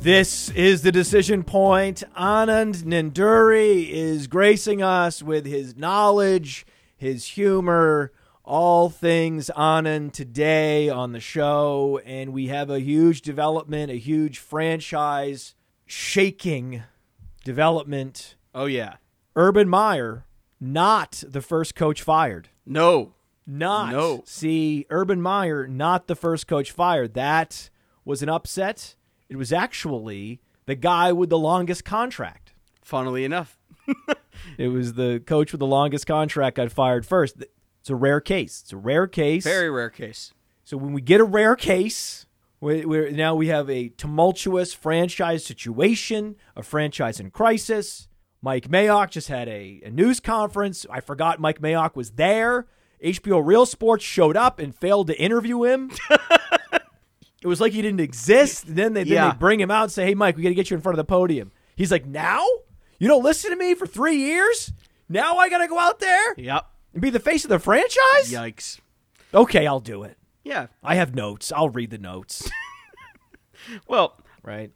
This is the decision point. Anand Nanduri is gracing us with his knowledge, his humor, all things Anand today on the show. And we have a huge development, a huge franchise shaking development. Oh yeah. Urban Meyer, not the first coach fired. No. Not. No. See, Urban Meyer, not the first coach fired. That was an upset. It was actually the guy with the longest contract. Funnily enough. It was the coach with the longest contract got fired first. It's a rare case. It's a rare case. Very rare case. So when we get a rare case, we we're, now we have a tumultuous franchise situation, a franchise in crisis. Mike Mayock just had a, a news conference. I forgot Mike Mayock was there. HBO Real Sports showed up and failed to interview him. it was like he didn't exist. Then they then Yeah. they bring him out and say, "Hey, Mike, we got to get you in front of the podium." He's like, "Now? You don't listen to me for three years? Now I got to go out there Yep. and be the face of the franchise?" Yikes. Okay, I'll do it. Yeah. I have notes. I'll read the notes. Well, right?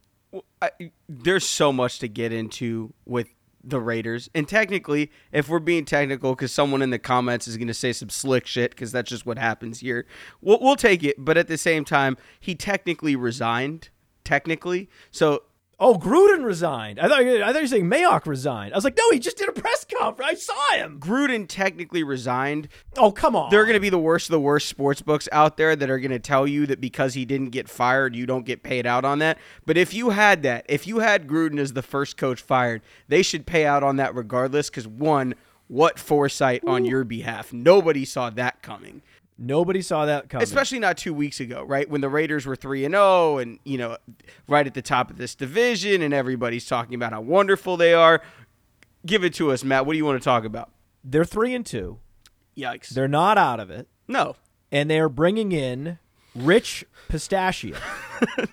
I, there's so much to get into with the Raiders. And technically, if we're being technical, because someone in the comments is going to say some slick shit, because that's just what happens here, we'll, we'll take it. But at the same time, he technically resigned. Technically. So Oh, Gruden resigned. I thought I thought you were saying Mayock resigned. I was like, no, he just did a press conference. I saw him. Gruden technically resigned. Oh, come on. They're going to be the worst of the worst sports books out there that are going to tell you that because he didn't get fired, you don't get paid out on that. But if you had that, if you had Gruden as the first coach fired, they should pay out on that regardless. Because one, what foresight on your behalf? Nobody saw that coming. Nobody saw that coming. Especially not two weeks ago, right? When the Raiders were three and zero, and you know, right at the top of this division, and everybody's talking about how wonderful they are. Give it to us, Matt. What do you want to talk about? they're three and two. Yikes! They're not out of it, no, and they are bringing in Rich Pistachio.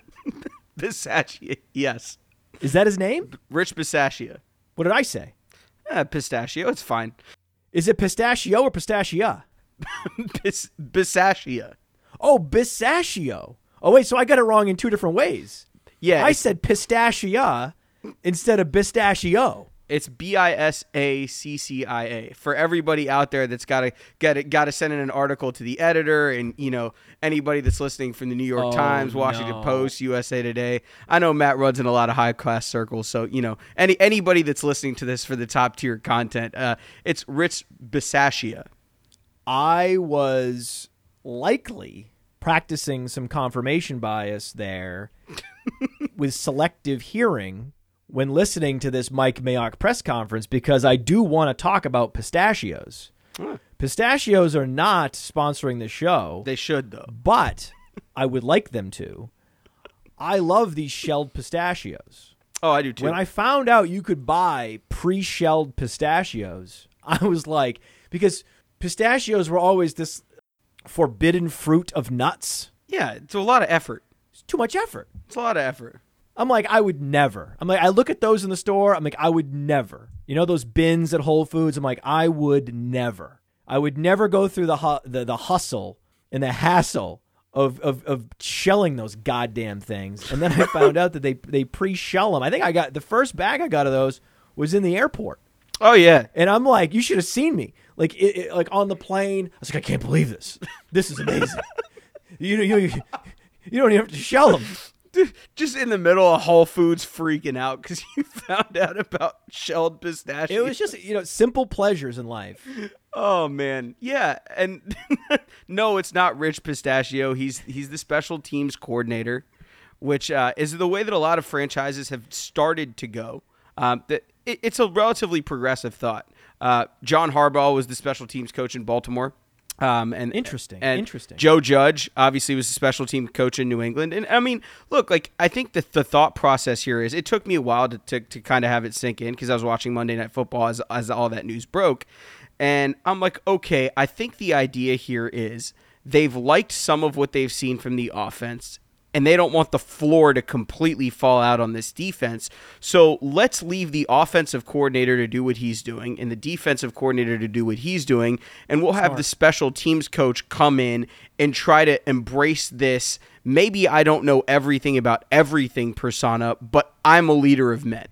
Pistachio. Yes, Is that his name? Rich Pistachio. What did I say? Eh, pistachio, it's fine. Is it pistachio or pistachia? Pistachio. Oh, Bisaccio. Oh wait, so I got it wrong in two different ways. Yeah, I it's, said pistachia instead of pistachio. it's B I S A C C I A. For everybody out there that's got to get it, got to send in an article to the editor, and you know anybody that's listening from the New York Oh, Times, Washington no. Post, USA Today. I know Matt runs in a lot of high class circles, so you know any anybody that's listening to this for the top tier content, uh, it's Rich Bisaccia. I was likely practicing some confirmation bias there with selective hearing when listening to this Mike Mayock press conference because I do want to talk about pistachios. Pistachios are not sponsoring the show, They should though. but I would like them to. I love these shelled pistachios. Oh, I do too. When I found out you could buy pre-shelled pistachios, I was like, because pistachios were always this forbidden fruit of nuts. yeah, it's a lot of effort. It's too much effort. It's a lot of effort. I'm like, I would never. I'm like, I look at those in the store. I'm like, I would never. You know those bins at Whole Foods. I'm like, I would never. I would never go through the hu- the, the hustle and the hassle of, of of shelling those goddamn things. And then I found out that they they pre-shell them. I think I got the first bag I got of those was in the airport. Oh yeah. And I'm like, you should have seen me, like, it, it- like on the plane. I was like, I can't believe this. This is amazing. you, you, you, you don't even have to shell them. just in the middle of Whole Foods freaking out because you found out about shelled pistachio. It was just you know simple pleasures in life. Oh man, yeah, and no, it's not Rich Pistachio. He's he's the special teams coordinator, which uh, is the way that a lot of franchises have started to go. Um, that it, it's a relatively progressive thought. Uh, John Harbaugh was the special teams coach in Baltimore. Um, and Interesting, and interesting. Joe Judge obviously was a special team coach in New England, and I mean, look, like I think that the thought process here is it took me a while to to, to kind of have it sink in because I was watching Monday Night Football as as all that news broke, and I'm like, okay, I think the idea here is they've liked some of what they've seen from the offense and they don't want the floor to completely fall out on this defense. So let's leave the offensive coordinator to do what he's doing and the defensive coordinator to do what he's doing. And we'll have the special teams coach come in and try to embrace this. Maybe I don't know everything about everything persona, but I'm a leader of men.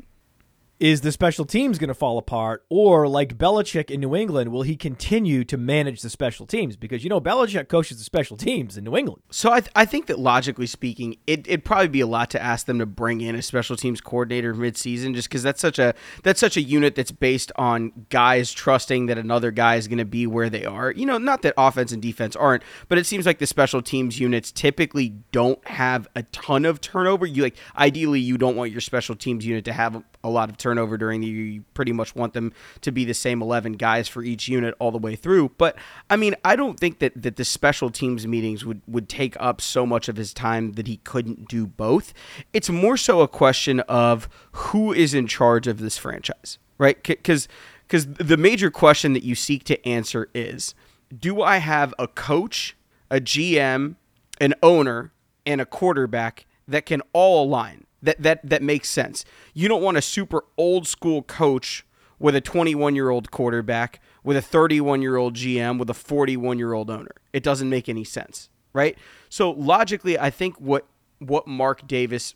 Is the special teams going to fall apart, or like Belichick in New England, will he continue to manage the special teams? Because you know Belichick coaches the special teams in New England. So I, th- I think that logically speaking, it, it'd probably be a lot to ask them to bring in a special teams coordinator midseason, just because that's such a that's such a unit that's based on guys trusting that another guy is going to be where they are. You know, not that offense and defense aren't, but it seems like the special teams units typically don't have a ton of turnover. You like ideally you don't want your special teams unit to have a lot of turnover during the year. You pretty much want them to be the same 11 guys for each unit all the way through. But I mean, I don't think that, that the special teams meetings would, would take up so much of his time that he couldn't do both. It's more so a question of who is in charge of this franchise, right? Because because the major question that you seek to answer is do I have a coach, a GM, an owner, and a quarterback that can all align? That that that makes sense. You don't want a super old school coach with a 21 year old quarterback, with a 31 year old GM, with a 41 year old owner. It doesn't make any sense, right? So logically, I think what what Mark Davis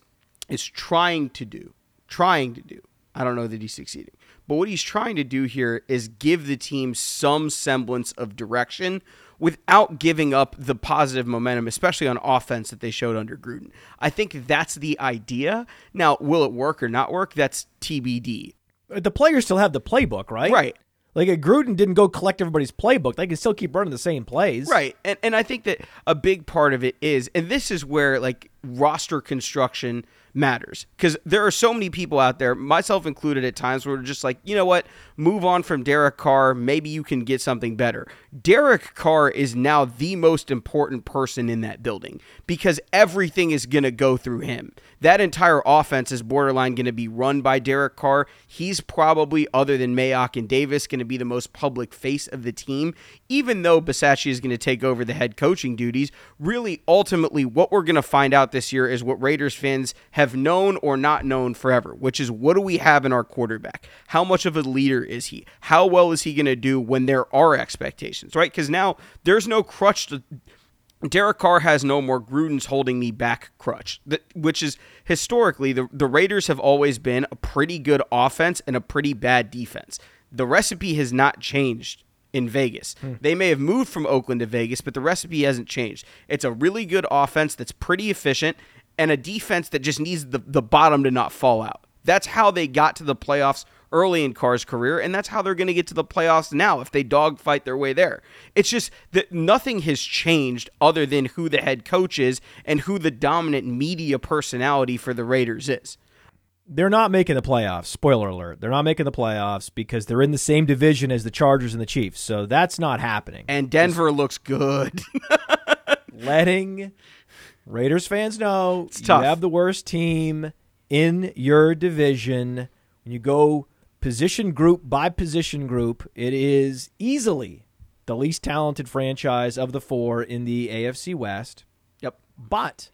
is trying to do, trying to do, I don't know that he's succeeding, but what he's trying to do here is give the team some semblance of direction without giving up the positive momentum, especially on offense that they showed under Gruden. I think that's the idea. Now, will it work or not work? That's TBD. The players still have the playbook, right? Right. Like a Gruden didn't go collect everybody's playbook. They can still keep running the same plays. Right. And and I think that a big part of it is and this is where like roster construction matters because there are so many people out there, myself included, at times where we're just like, you know what, move on from Derek Carr. Maybe you can get something better. Derek Carr is now the most important person in that building because everything is going to go through him. That entire offense is borderline going to be run by Derek Carr. He's probably, other than Mayock and Davis, going to be the most public face of the team. Even though Bisaccia is going to take over the head coaching duties, really, ultimately, what we're going to find out this year is what Raiders fans have known or not known forever, which is what do we have in our quarterback? How much of a leader is he? How well is he going to do when there are expectations, right? Because now there's no crutch to. Derek Carr has no more Gruden's holding me back crutch, which is historically the, the Raiders have always been a pretty good offense and a pretty bad defense. The recipe has not changed in Vegas. Hmm. They may have moved from Oakland to Vegas, but the recipe hasn't changed. It's a really good offense that's pretty efficient and a defense that just needs the, the bottom to not fall out. That's how they got to the playoffs early in Carr's career, and that's how they're going to get to the playoffs now if they dogfight their way there. It's just that nothing has changed other than who the head coach is and who the dominant media personality for the Raiders is. They're not making the playoffs. Spoiler alert. They're not making the playoffs because they're in the same division as the Chargers and the Chiefs. So that's not happening. And Denver it's looks good. letting Raiders fans know it's tough. you have the worst team in your division. When you go position group by position group, it is easily the least talented franchise of the four in the AFC West. Yep. But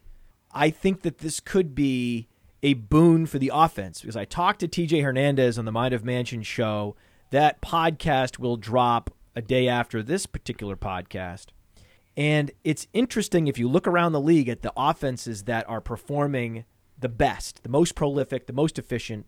I think that this could be a boon for the offense because I talked to TJ Hernandez on the Mind of Mansion show. That podcast will drop a day after this particular podcast. And it's interesting if you look around the league at the offenses that are performing the best, the most prolific, the most efficient,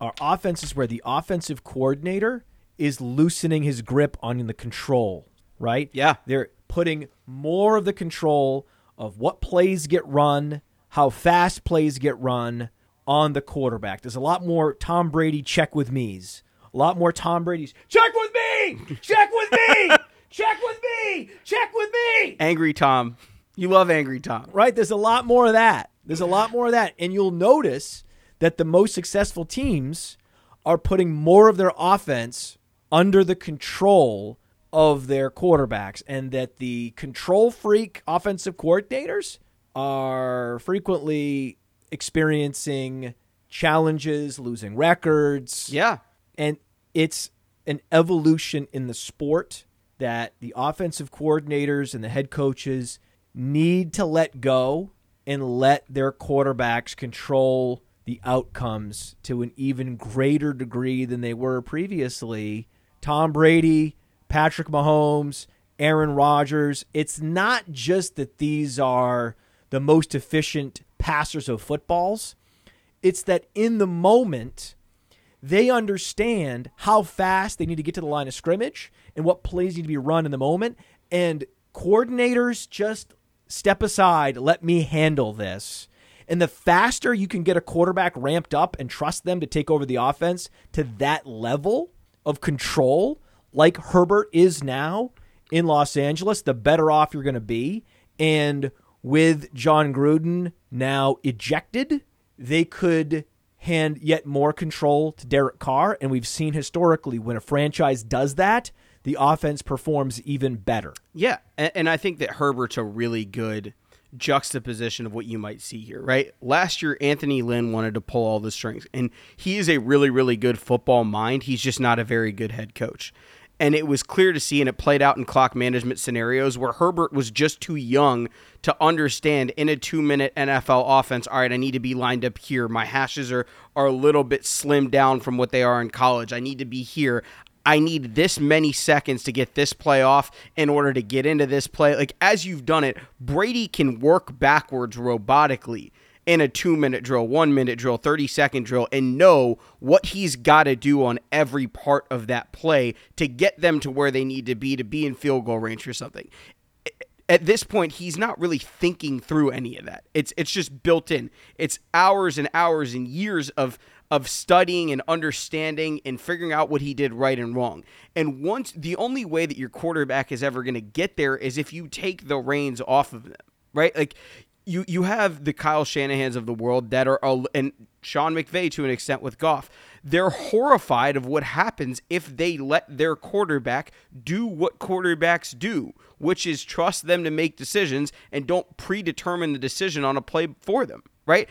are offenses where the offensive coordinator is loosening his grip on the control, right? Yeah. They're putting more of the control of what plays get run, how fast plays get run on the quarterback. There's a lot more Tom Brady check with me's. A lot more Tom Brady's check with me, check with me, check with me, check with me. Angry Tom. You love Angry Tom. Right? There's a lot more of that. There's a lot more of that. And you'll notice that the most successful teams are putting more of their offense under the control of their quarterbacks, and that the control freak offensive coordinators are frequently experiencing challenges, losing records. Yeah. And it's an evolution in the sport that the offensive coordinators and the head coaches need to let go and let their quarterbacks control the outcomes to an even greater degree than they were previously. Tom Brady, Patrick Mahomes, Aaron Rodgers, it's not just that these are the most efficient passers of footballs, it's that in the moment, they understand how fast they need to get to the line of scrimmage and what plays need to be run in the moment. And coordinators just step aside, let me handle this. And the faster you can get a quarterback ramped up and trust them to take over the offense to that level of control, like Herbert is now in Los Angeles, the better off you're going to be. And with Jon Gruden now ejected, they could hand yet more control to Derek Carr. And we've seen historically when a franchise does that, the offense performs even better. Yeah. And, I think that Herbert's a really good juxtaposition of what you might see here, right? Last year, Anthony Lynn wanted to pull all the strings, and he is a really, really good football mind. He's just not a very good head coach. And it was clear to see, and it played out in clock management scenarios where Herbert was just too young to understand in a two minute NFL offense, all right, I need to be lined up here. My hashes are, are a little bit slimmed down from what they are in college. I need to be here. I need this many seconds to get this play off in order to get into this play. Like, as you've done it, Brady can work backwards robotically in a two minute drill, one minute drill, 30 second drill, and know what he's got to do on every part of that play to get them to where they need to be to be in field goal range or something. At this point, he's not really thinking through any of that. It's it's just built in. It's hours and hours and years of of studying and understanding and figuring out what he did right and wrong. And once the only way that your quarterback is ever going to get there is if you take the reins off of them, right? Like you you have the Kyle Shanahans of the world that are and Sean McVay to an extent with Goff. They're horrified of what happens if they let their quarterback do what quarterbacks do, which is trust them to make decisions and don't predetermine the decision on a play for them, right?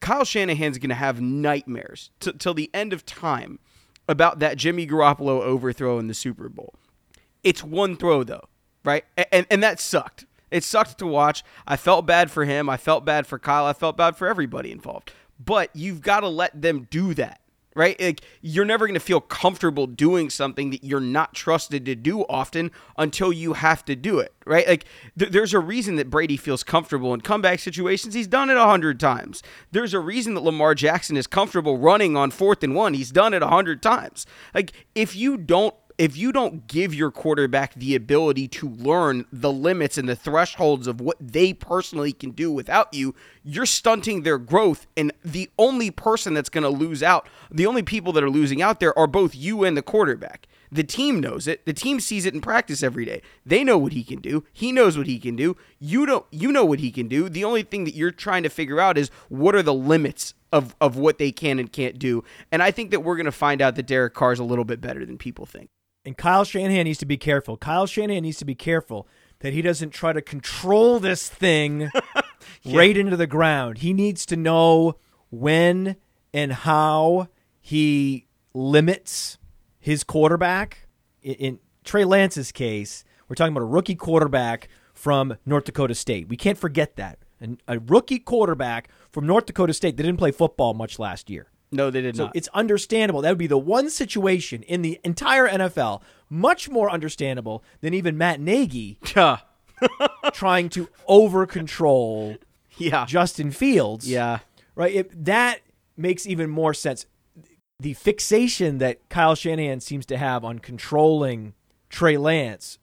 Kyle Shanahan's going to have nightmares t- till the end of time about that Jimmy Garoppolo overthrow in the Super Bowl. It's one throw though, right? And, and and that sucked. It sucked to watch. I felt bad for him. I felt bad for Kyle. I felt bad for everybody involved. But you've got to let them do that right? Like you're never going to feel comfortable doing something that you're not trusted to do often until you have to do it, right? Like th- there's a reason that Brady feels comfortable in comeback situations. He's done it a hundred times. There's a reason that Lamar Jackson is comfortable running on fourth and one. He's done it a hundred times. Like if you don't if you don't give your quarterback the ability to learn the limits and the thresholds of what they personally can do without you, you're stunting their growth. And the only person that's going to lose out, the only people that are losing out there are both you and the quarterback. The team knows it. The team sees it in practice every day. They know what he can do. He knows what he can do. You don't you know what he can do. The only thing that you're trying to figure out is what are the limits of of what they can and can't do. And I think that we're going to find out that Derek Carr is a little bit better than people think. And Kyle Shanahan needs to be careful. Kyle Shanahan needs to be careful that he doesn't try to control this thing yeah. right into the ground. He needs to know when and how he limits his quarterback. In, in Trey Lance's case, we're talking about a rookie quarterback from North Dakota State. We can't forget that. And a rookie quarterback from North Dakota State that didn't play football much last year. No, they did so not. It's understandable. That would be the one situation in the entire NFL, much more understandable than even Matt Nagy trying to over control yeah. Justin Fields. Yeah. Right? It, that makes even more sense. The fixation that Kyle Shanahan seems to have on controlling Trey Lance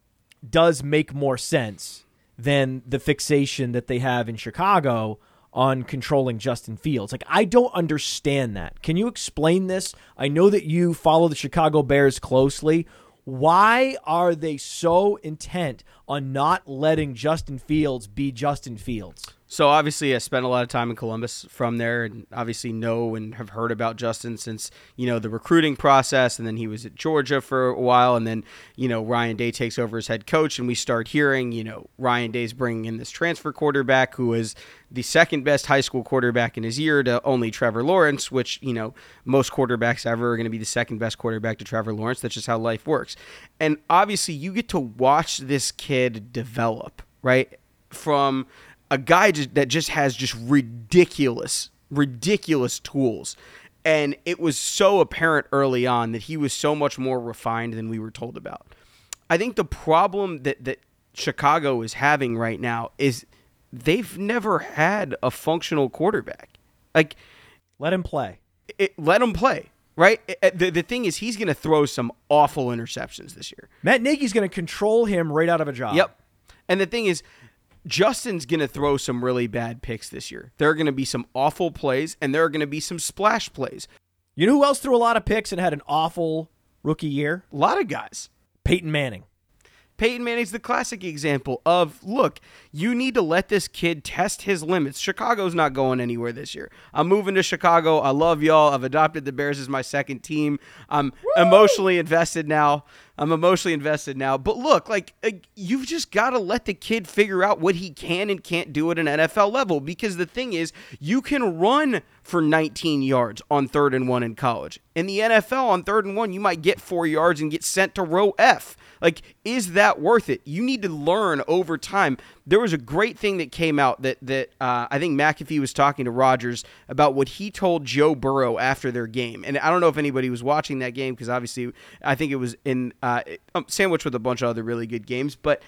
does make more sense than the fixation that they have in Chicago on controlling Justin Fields. Like, I don't understand that. Can you explain this? I know that you follow the Chicago Bears closely. Why are they so intent on not letting Justin Fields be Justin Fields? So obviously, I spent a lot of time in Columbus from there, and obviously know and have heard about Justin since you know the recruiting process, and then he was at Georgia for a while, and then you know Ryan Day takes over as head coach, and we start hearing you know Ryan Day's bringing in this transfer quarterback who is the second best high school quarterback in his year to only Trevor Lawrence, which you know most quarterbacks ever are going to be the second best quarterback to Trevor Lawrence. That's just how life works, and obviously you get to watch this kid develop right? From a guy just, that just has just ridiculous, ridiculous tools. And it was so apparent early on that he was so much more refined than we were told about. I think the problem that, that Chicago is having right now is they've never had a functional quarterback. Like, let him play. It, let him play. Right. The, the thing is, he's going to throw some awful interceptions this year. Matt Nagy's going to control him right out of a job. Yep. And the thing is, Justin's going to throw some really bad picks this year. There are going to be some awful plays, and there are going to be some splash plays. You know who else threw a lot of picks and had an awful rookie year? A lot of guys. Peyton Manning. Peyton Manning's the classic example of look, you need to let this kid test his limits. Chicago's not going anywhere this year. I'm moving to Chicago. I love y'all. I've adopted the Bears as my second team. I'm Woo! emotionally invested now. I'm emotionally invested now. But look, like you've just got to let the kid figure out what he can and can't do at an NFL level because the thing is, you can run for 19 yards on third and 1 in college. In the NFL on third and 1, you might get 4 yards and get sent to row F. Like, is that worth it? You need to learn over time. There was a great thing that came out that that uh, I think McAfee was talking to Rodgers about what he told Joe Burrow after their game, and I don't know if anybody was watching that game because obviously I think it was in uh, um, sandwiched with a bunch of other really good games, but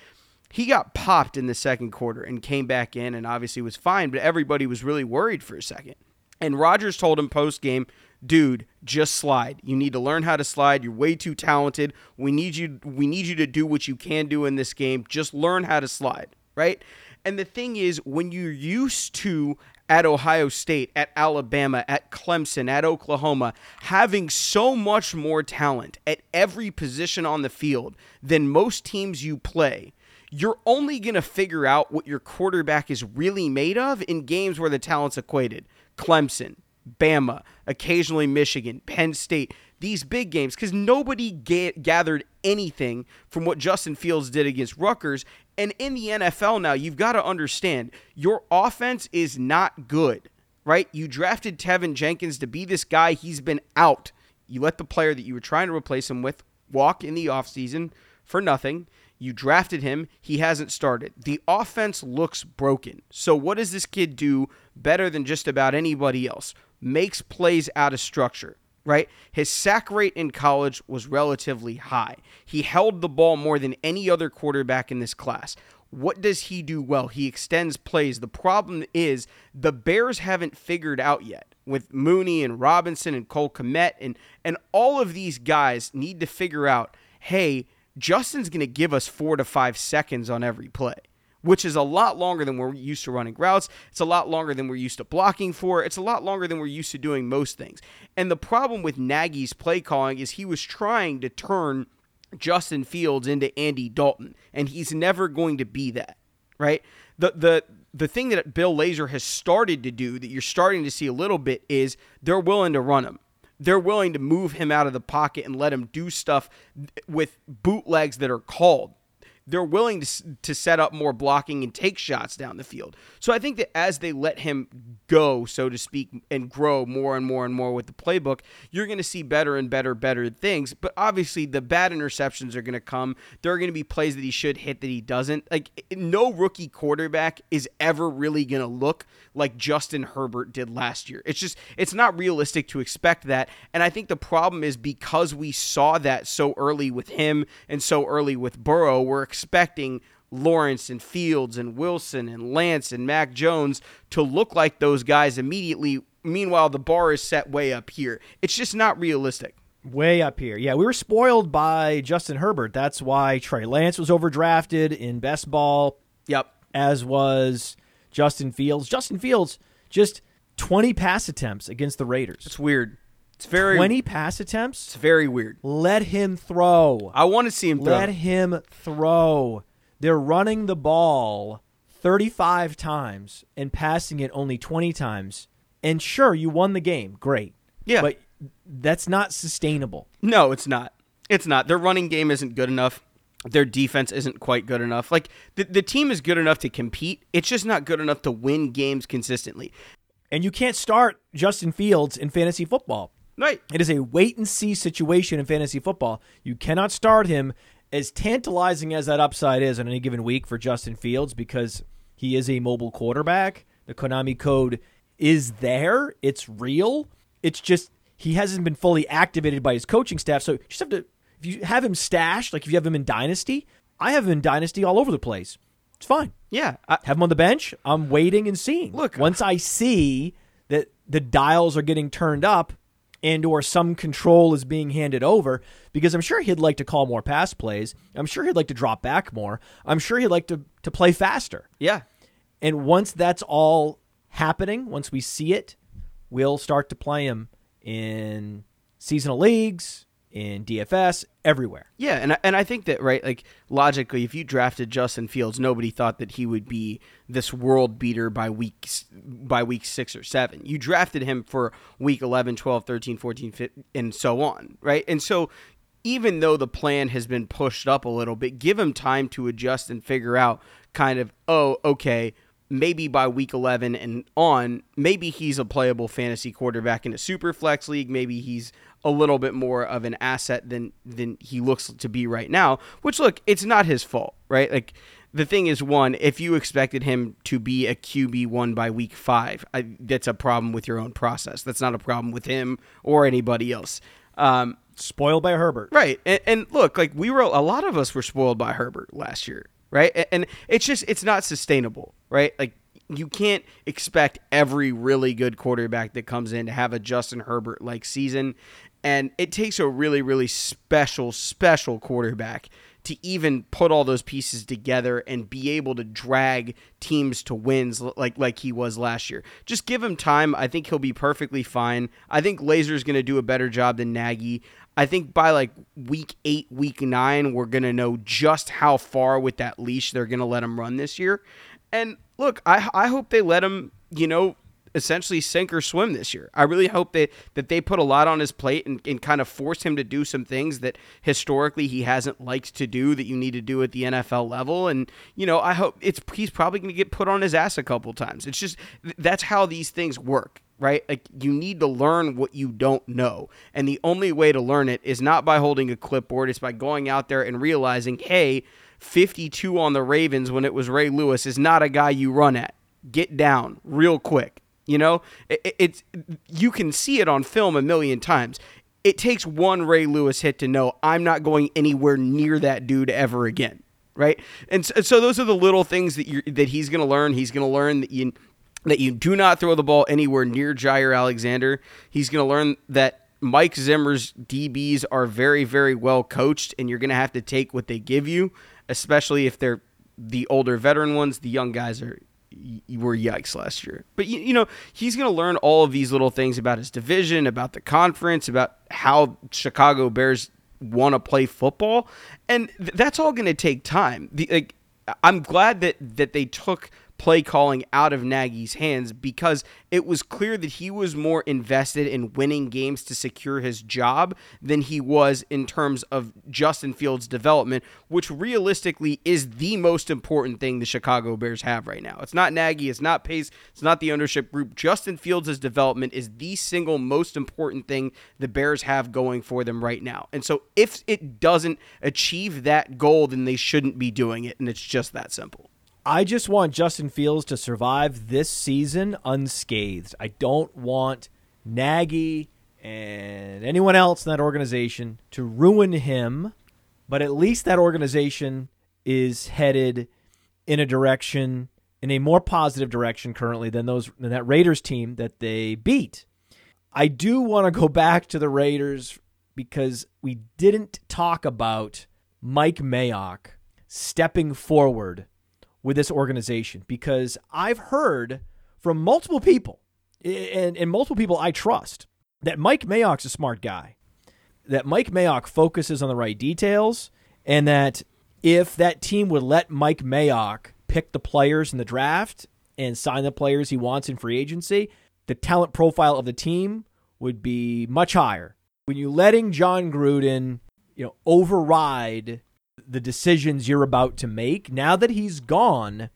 he got popped in the second quarter and came back in and obviously was fine, but everybody was really worried for a second. And Rodgers told him post game, dude, just slide. You need to learn how to slide. You're way too talented. We need you we need you to do what you can do in this game. Just learn how to slide, right? And the thing is when you're used to at Ohio State, at Alabama, at Clemson, at Oklahoma, having so much more talent at every position on the field than most teams you play, you're only going to figure out what your quarterback is really made of in games where the talent's equated. Clemson, Bama, occasionally Michigan, Penn State, these big games, because nobody ga- gathered anything from what Justin Fields did against Rutgers. And in the NFL now, you've got to understand your offense is not good, right? You drafted Teven Jenkins to be this guy, he's been out. You let the player that you were trying to replace him with walk in the offseason for nothing. You drafted him. He hasn't started. The offense looks broken. So, what does this kid do better than just about anybody else? Makes plays out of structure, right? His sack rate in college was relatively high. He held the ball more than any other quarterback in this class. What does he do well? He extends plays. The problem is the Bears haven't figured out yet with Mooney and Robinson and Cole Kmet and and all of these guys need to figure out, hey, Justin's going to give us four to five seconds on every play, which is a lot longer than we're used to running routes. It's a lot longer than we're used to blocking for. It's a lot longer than we're used to doing most things. And the problem with Nagy's play calling is he was trying to turn Justin Fields into Andy Dalton, and he's never going to be that, right? The the the thing that Bill Lazor has started to do that you're starting to see a little bit is they're willing to run him they're willing to move him out of the pocket and let him do stuff with bootlegs that are called they're willing to, to set up more blocking and take shots down the field. So I think that as they let him go, so to speak, and grow more and more and more with the playbook, you're going to see better and better, better things. But obviously, the bad interceptions are going to come. There are going to be plays that he should hit that he doesn't. Like, no rookie quarterback is ever really going to look like Justin Herbert did last year. It's just, it's not realistic to expect that. And I think the problem is because we saw that so early with him and so early with Burrow, we're expecting Lawrence and Fields and Wilson and Lance and Mac Jones to look like those guys immediately. Meanwhile, the bar is set way up here. It's just not realistic. Way up here. Yeah, we were spoiled by Justin Herbert. That's why Trey Lance was overdrafted in best ball. Yep. as was Justin Fields. Justin Fields just 20 pass attempts against the Raiders. It's weird. It's very 20 pass attempts? It's very weird. Let him throw. I want to see him throw. Let him throw. They're running the ball 35 times and passing it only 20 times. And sure, you won the game. Great. Yeah. But that's not sustainable. No, it's not. It's not. Their running game isn't good enough. Their defense isn't quite good enough. Like the, the team is good enough to compete. It's just not good enough to win games consistently. And you can't start Justin Fields in fantasy football. Right. It is a wait and see situation in fantasy football. You cannot start him as tantalizing as that upside is on any given week for Justin Fields because he is a mobile quarterback. The Konami code is there. It's real. It's just he hasn't been fully activated by his coaching staff. So you just have to if you have him stashed, like if you have him in Dynasty, I have him in Dynasty all over the place. It's fine. Yeah. I, Have him on the bench. I'm waiting and seeing. Look- once I see that the dials are getting turned up and or some control is being handed over, because I'm sure he'd like to call more pass plays. I'm sure he'd like to drop back more. I'm sure he'd like to to play faster. yeah. And once that's all happening, once we see it, we'll start to play him in seasonal leagues, in DFS, everywhere. Yeah, and I, and I think that right, like logically, if you drafted Justin Fields, nobody thought that he would be this world beater by week by week 6 or 7. You drafted him for week 11, 12, 13, 14, 15, and so on, right? And so even though the plan has been pushed up a little bit, give him time to adjust and figure out kind of, oh, okay, maybe by week 11 and on, maybe he's a playable fantasy quarterback in a super flex league. Maybe he's a little bit more of an asset than than he looks to be right now. Which look, it's not his fault, right? Like the thing is, one, if you expected him to be a QB one by week five, I, that's a problem with your own process. That's not a problem with him or anybody else. Um, Spoiled by Herbert. Right. And, and look, like we were, a lot of us were spoiled by Herbert last year, right? And, and it's just, it's not sustainable, right? Like you can't expect every really good quarterback that comes in to have a Justin Herbert like season. And it takes a really, really special, special quarterback to even put all those pieces together and be able to drag teams to wins like like he was last year. Just give him time. I think he'll be perfectly fine. I think Lazor's going to do a better job than Nagy. I think by like week 8, week 9, we're going to know just how far with that leash they're going to let him run this year. And look, I I hope they let him, you know, essentially sink or swim this year. I really hope that that they put a lot on his plate and, and kind of force him to do some things that historically he hasn't liked to do that you need to do at the NFL level. And you know, I hope it's he's probably going to get put on his ass a couple times. It's just that's how these things work. Right? Like you need to learn what you don't know. And the only way to learn it is not by holding a clipboard, it's by going out there and realizing, hey, 52 on the Ravens when it was Ray Lewis is not a guy you run at. Get down real quick. You know, it, it's you can see it on film a million times. It takes one Ray Lewis hit to know I'm not going anywhere near that dude ever again, right? And so, so those are the little things that you that he's going to learn. He's going to learn that you that you do not throw the ball anywhere near Jaire Alexander. He's going to learn that Mike Zimmer's DBs are very very well coached, and you're going to have to take what they give you, especially if they're the older veteran ones. The young guys are were yikes last year. But you, you know, he's going to learn all of these little things about his division, about the conference, about how Chicago Bears want to play football, and th- that's all going to take time. The, like, I'm glad that that they took play calling out of Nagy's hands because it was clear that he was more invested in winning games to secure his job than he was in terms of Justin Fields' development, which realistically is the most important thing the Chicago Bears have right now. It's not Nagy, it's not Pace, it's not the ownership group. Justin Fields' development is the single most important thing the Bears have going for them right now. And so if it doesn't achieve that goal, then they shouldn't be doing it, and it's just that simple. I just want Justin Fields to survive this season unscathed. I don't want Nagy and anyone else in that organization to ruin him, but at least that organization is headed in a direction in a more positive direction currently than those than that Raiders team that they beat. I do want to go back to the Raiders because we didn't talk about Mike Mayock stepping forward with this organization because I've heard from multiple people and, and multiple people I trust that Mike Mayock's a smart guy, that Mike Mayock focuses on the right details, and that if that team would let Mike Mayock pick the players in the draft and sign the players he wants in free agency, the talent profile of the team would be much higher. When you're letting Jon Gruden, you know, override the decisions you're about to make, now that he's gone,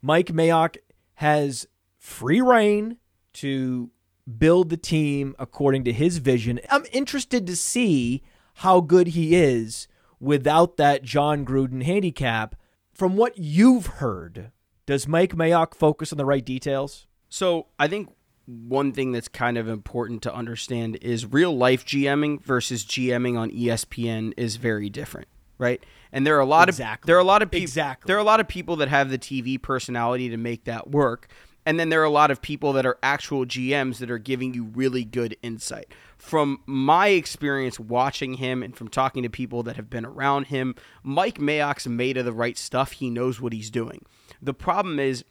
Mike Mayock has free rein to build the team according to his vision. I'm interested to see how good he is without that Jon Gruden handicap. From what you've heard, does Mike Mayock focus on the right details? So I think one thing that's kind of important to understand is real life GMing versus GMing on ESPN is very different, right? And there are a lot Exactly. of there are a lot of people Exactly. there are a lot of people that have the TV personality to make that work. And then there are a lot of people that are actual GMs that are giving you really good insight. From my experience watching him and from talking to people that have been around him, Mike Mayock's made of the right stuff. He knows what he's doing. The problem is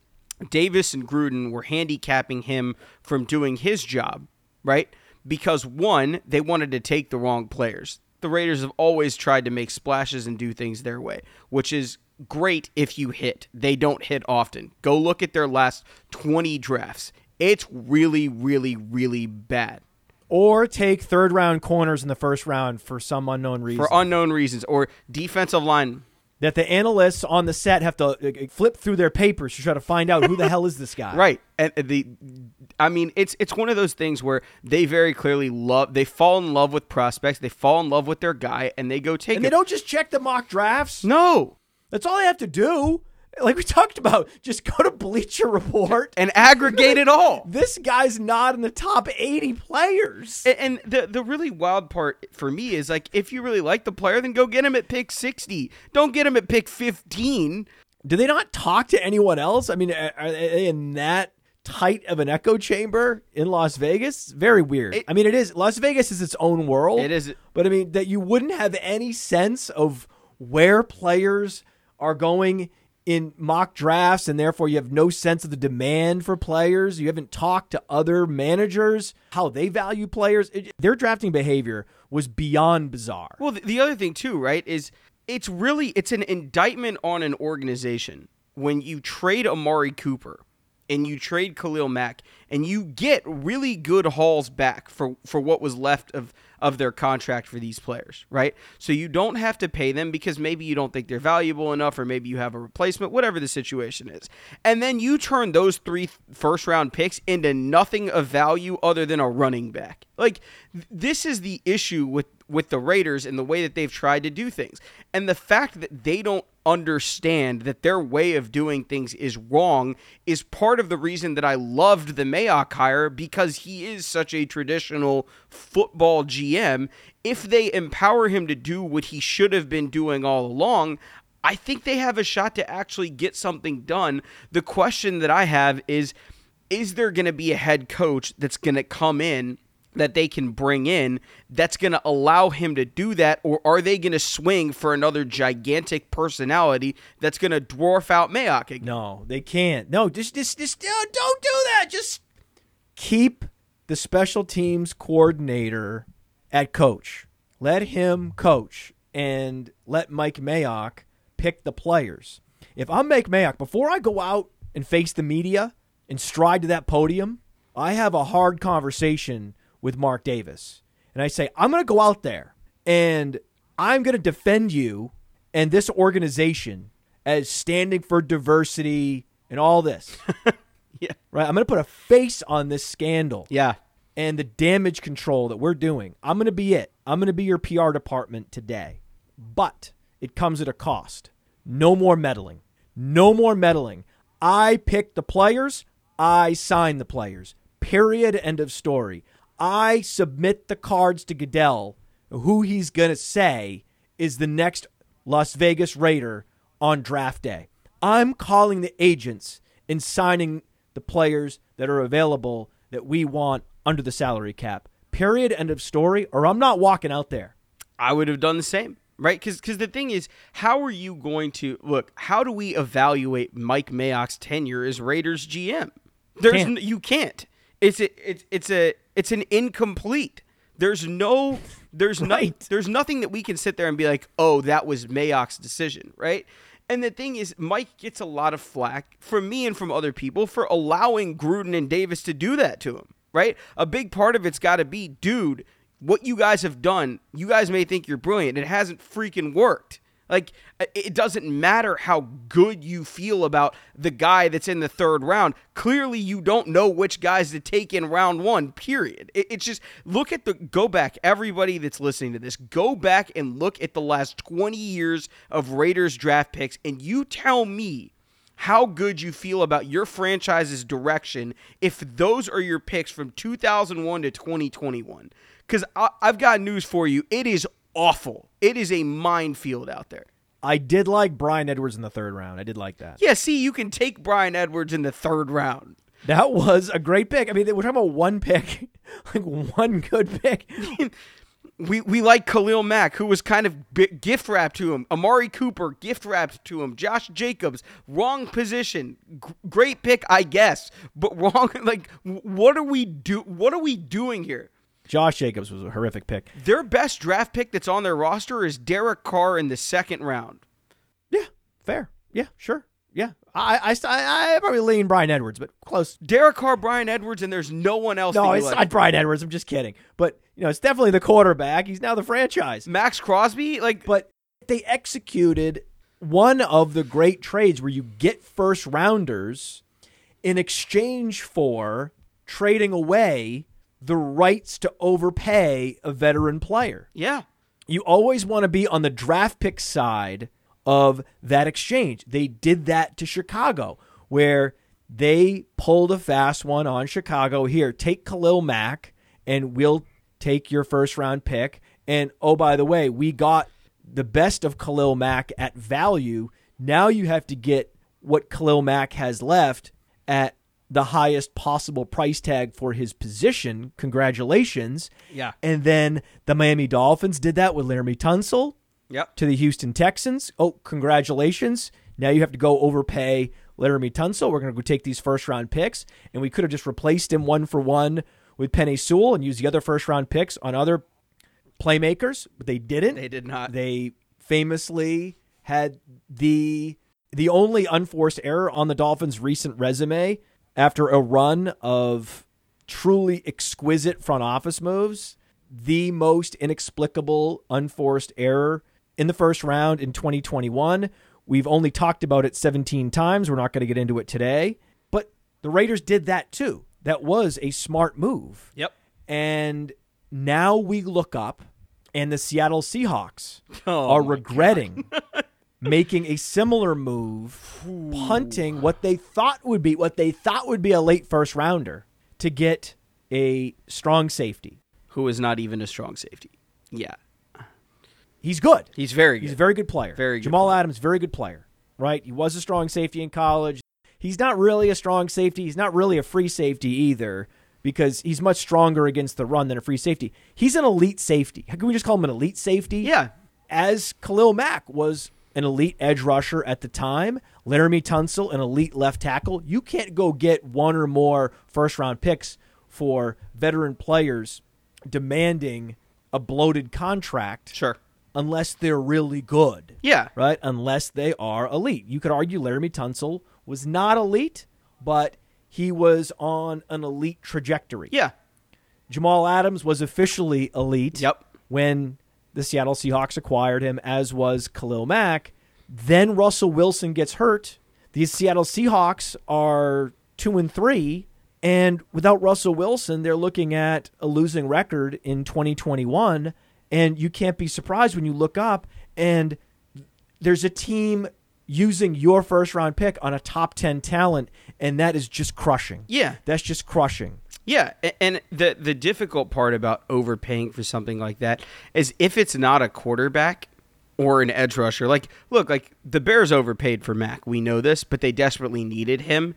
Davis and Gruden were handicapping him from doing his job, right? Because one, they wanted to take the wrong players. The Raiders have always tried to make splashes and do things their way, which is great if you hit. They don't hit often. Go look at their last 20 drafts. It's really, really, really bad Or take third round corners in the first round for some unknown reason. for unknown reasons. Or defensive line. That the analysts on the set have to uh, flip through their papers to try to find out who the hell is this guy. Right. And the I mean, it's it's one of those things where they very clearly love they fall in love with prospects, they fall in love with their guy and they go take And him. they don't just check the mock drafts. No. That's all they have to do. Like we talked about, just go to Bleacher Report. And aggregate it all. This guy's not in the top 80 players. And, and the the really wild part for me is like if you really like the player, then go get him at pick sixty. Don't get him at pick fifteen. Do they not talk to anyone else? I mean, are are they in that tight of an echo chamber in Las Vegas? Very weird. It- I mean, it is. Las Vegas is its own world. It is. But I mean, that you wouldn't have any sense of where players are going in mock drafts, and therefore you have no sense of the demand for players. You haven't talked to other managers, how they value players. It- their drafting behavior was beyond bizarre. Well, the, the other thing too, right, is it's really it's an indictment on an organization when you trade Amari Cooper and you trade Khalil Mack and you get really good hauls back for for what was left of of their contract for these players, right? So you don't have to pay them because maybe you don't think they're valuable enough or maybe you have a replacement, whatever the situation is. And then you turn those three first round picks into nothing of value other than a running back. Like this is the issue with with the Raiders and the way that they've tried to do things. And the fact that they don't understand that their way of doing things is wrong is part of the reason that I loved the Mayock hire because he is such a traditional football GM. If they empower him to do what he should have been doing all along, I think they have a shot to actually get something done. The question that I have is is there going to be a head coach that's going to come in that they can bring in that's going to allow him to do that or are they going to swing for another gigantic personality that's going to dwarf out Mayock again? No, they can't. No, just just just uh, don't do that. Just keep the special teams coordinator at coach. Let him coach and let Mike Mayock pick the players. If I'm Mike Mayock, before I go out and face the media and stride to that podium, I have a hard conversation with Mark Davis. And I say, I'm going to go out there and I'm going to defend you and this organization as standing for diversity and all this. Yeah. Right? I'm going to put a face on this scandal Yeah. and the damage control that we're doing. I'm going to be it. I'm going to be your PR department today. But it comes at a cost. No more meddling. No more meddling. I pick the players, I sign the players. Period. End of story. I submit the cards to Goodell, who he's going to say is the next Las Vegas Raider on draft day. I'm calling the agents and signing the players that are available that we want under the salary cap. Period. End of story. Or I'm not walking out there. I would have done the same. right? Because the thing is, how are you going to look? How do we evaluate Mike Mayock's tenure as Raiders GM? There's Can't. n- you can't. It's a, it's it's a it's an incomplete. There's no there's Right. no there's nothing that we can sit there and be like, oh, that was Mayock's decision, right? And the thing is, Mike gets a lot of flack from me and from other people for allowing Gruden and Davis to do that to him, right? A big part of it's got to be, dude, what you guys have done, you guys may think you're brilliant. It hasn't freaking worked. Like, uh, it- it doesn't matter how good you feel about the guy that's in the third round. Clearly, you don't know which guys to take in round one, period. It's just look at the go back, everybody that's listening to this, go back and look at the last 20 years of Raiders draft picks, and you tell me how good you feel about your franchise's direction if those are your picks from 2001 to 2021. Because I've got news for you. It is awful. It is a minefield out there. I did like Bryan Edwards in the third round. I did like that. Yeah, see, you can take Bryan Edwards in the third round. That was a great pick. I mean, we're talking about one pick, like one good pick. We, we like Khalil Mack, who was kind of bi- gift wrapped to him. Amari Cooper, gift wrapped to him. Josh Jacobs, wrong position. G- great pick, I guess, but wrong. Like, what are we do? What are we doing here? Josh Jacobs was a horrific pick. Their best draft pick that's on their roster is Derek Carr in the second round. Yeah, fair. Yeah, sure. Yeah, I I, I, probably lean Bryan Edwards, but close. Derek Carr, Bryan Edwards, and there's no one else. No, it's like. not Bryan Edwards. I'm just kidding. But you know, it's definitely the quarterback. He's now the franchise. Maxx Crosby. Like, But they executed one of the great trades where you get first rounders in exchange for trading away the rights to overpay a veteran player. yeah, You always want to be on the draft pick side of that exchange. They did that to Chicago, where they pulled a fast one on Chicago. Here, take Khalil Mack, and we'll take your first round pick. And oh, by the way, we got the best of Khalil Mack at value. Now you have to get what Khalil Mack has left at the highest possible price tag for his position. Congratulations. Yeah. And then the Miami Dolphins did that with Laremy Tunsil yep. to the Houston Texans. Oh, congratulations. Now you have to go overpay Laremy Tunsil. We're going to go take these first round picks. And we could have just replaced him one for one with Penei Sewell and used the other first round picks on other playmakers, but they didn't. They did not. They famously had the the only unforced error on the Dolphins' recent resume after a run of truly exquisite front office moves. The most inexplicable unforced error in the first round in 2021. We've only talked about it 17 times. We're not going to get into it today. But the Raiders did that too. That was a smart move. Yep. And now we look up, and the Seattle Seahawks Oh are regretting making a similar move, punting what they thought would be what they thought would be a late first rounder to get a strong safety. Who is not even a strong safety. Yeah. He's good. He's very good. He's a very good player. Very good Jamal player. Adams, very good player. Right? He was a strong safety in college. He's not really a strong safety. He's not really a free safety either because he's much stronger against the run than a free safety. He's an elite safety. How can we just call him an elite safety? yeah. as Khalil Mack was an elite edge rusher at the time, Laremy Tunsil, an elite left tackle. You can't go get one or more first round picks for veteran players demanding a bloated contract Sure. unless they're really good. Yeah. Right? Unless they are elite. You could argue Laremy Tunsil was not elite, but he was on an elite trajectory. Yeah. Jamal Adams was officially elite Yep. when the Seattle Seahawks acquired him, as was Khalil Mack. Then Russell Wilson gets hurt. The Seattle Seahawks are two and three, and without Russell Wilson, they're looking at a losing record in 2021. And you can't be surprised when you look up and there's a team using your first round pick on a top 10 talent, and that is just crushing. Yeah. That's just crushing. Yeah, and the the difficult part about overpaying for something like that is if it's not a quarterback or an edge rusher. Like, look, like the Bears overpaid for Mack. We know this, but they desperately needed him,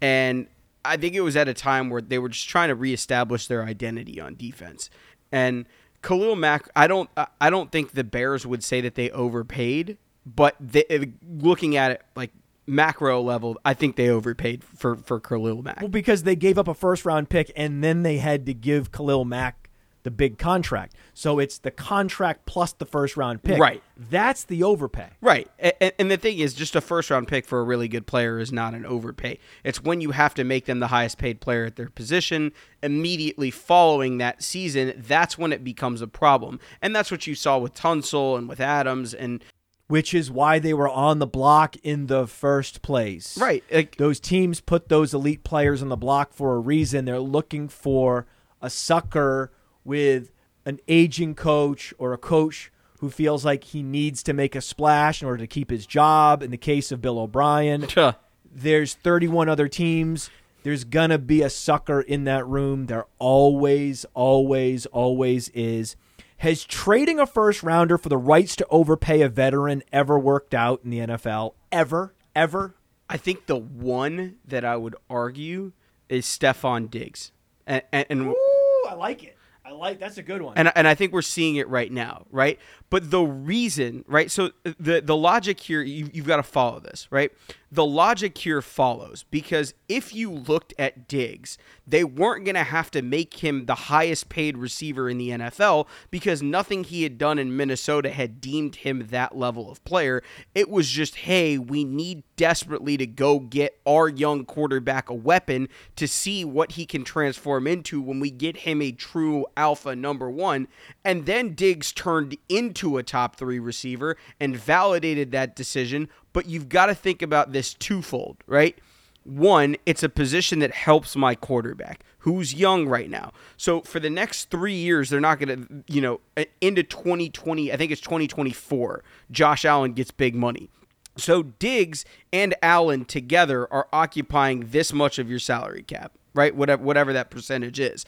and I think it was at a time where they were just trying to reestablish their identity on defense. And Khalil Mack, I don't I don't think the Bears would say that they overpaid, but they, looking at it like macro level, I think they overpaid for for Khalil Mack. Well, because they gave up a first round pick and then they had to give Khalil Mack the big contract. So it's the contract plus the first round pick. Right. That's the overpay. Right. And, and the thing is, just a first round pick for a really good player is not an overpay. It's when you have to make them the highest paid player at their position immediately following that season. That's when it becomes a problem. And that's what you saw with Tunsil and with Adams. And which is why they were on the block in the first place. Right. Like, those teams put those elite players on the block for a reason. They're looking for a sucker with an aging coach or a coach who feels like he needs to make a splash in order to keep his job. In the case of Bill O'Brien, there's 31 other teams. There's going to be a sucker in that room. There always, always, always is. Has trading a first rounder for the rights to overpay a veteran ever worked out in the NFL? Ever? Ever? I think the one that I would argue is Stefon Diggs. And, and, and Ooh, I like it. I like that's a good one. And and I think we're seeing it right now, right? But the reason, right? So the the logic here, you, you've got to follow this, right? The logic here follows because if you looked at Diggs, they weren't going to have to make him the highest paid receiver in the NFL because nothing he had done in Minnesota had deemed him that level of player. It was just, hey, we need desperately to go get our young quarterback a weapon to see what he can transform into when we get him a true alpha number one. And then Diggs turned into a top three receiver and validated that decision but you've got to think about this twofold, right? One, it's a position that helps my quarterback who's young right now. So for the next three years, they're not going to, you know, uh, into 2020, I think it's 2024, Josh Allen gets big money. So Diggs and Allen together are occupying this much of your salary cap, right? Whatever, whatever that percentage is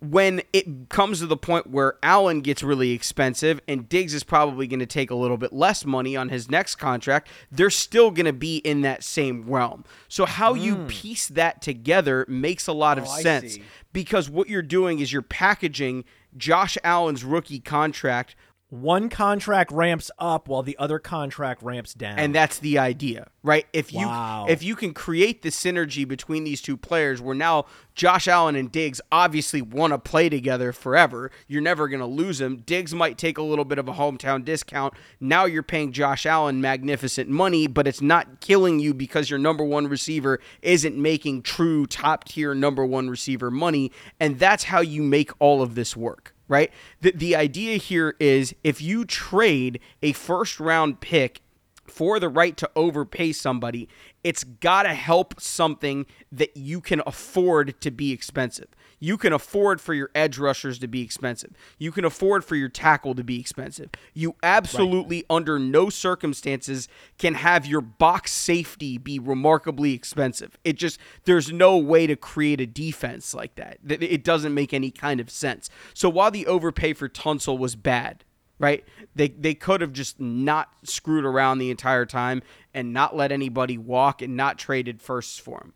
when it comes to the point where Allen gets really expensive and Diggs is probably going to take a little bit less money on his next contract, they're still going to be in that same realm. So how mm. you hmm. piece that together makes a lot oh, of sense because what you're doing is you're packaging Josh Allen's rookie contract one contract ramps up while the other contract ramps down. And that's the idea, right? If you wow. if you can create the synergy between these two players where now Josh Allen and Diggs obviously want to play together forever, you're never going to lose them. Diggs might take a little bit of a hometown discount. Now you're paying Josh Allen magnificent money, but it's not killing you because your number 1 receiver isn't making true top tier number 1 receiver money, and that's how you make all of this work right? The, the idea here is if you trade a first round pick for the right to overpay somebody, it's got to help something that you can afford to be expensive. You can afford for your edge rushers to be expensive. You can afford for your tackle to be expensive. You absolutely, right. under no circumstances, can have your box safety be remarkably expensive. It just, there's no way to create a defense like that. It doesn't make any kind of sense. So while the overpay for Tunsil was bad, right? They they could have just not screwed around the entire time and not let anybody walk and not traded firsts for him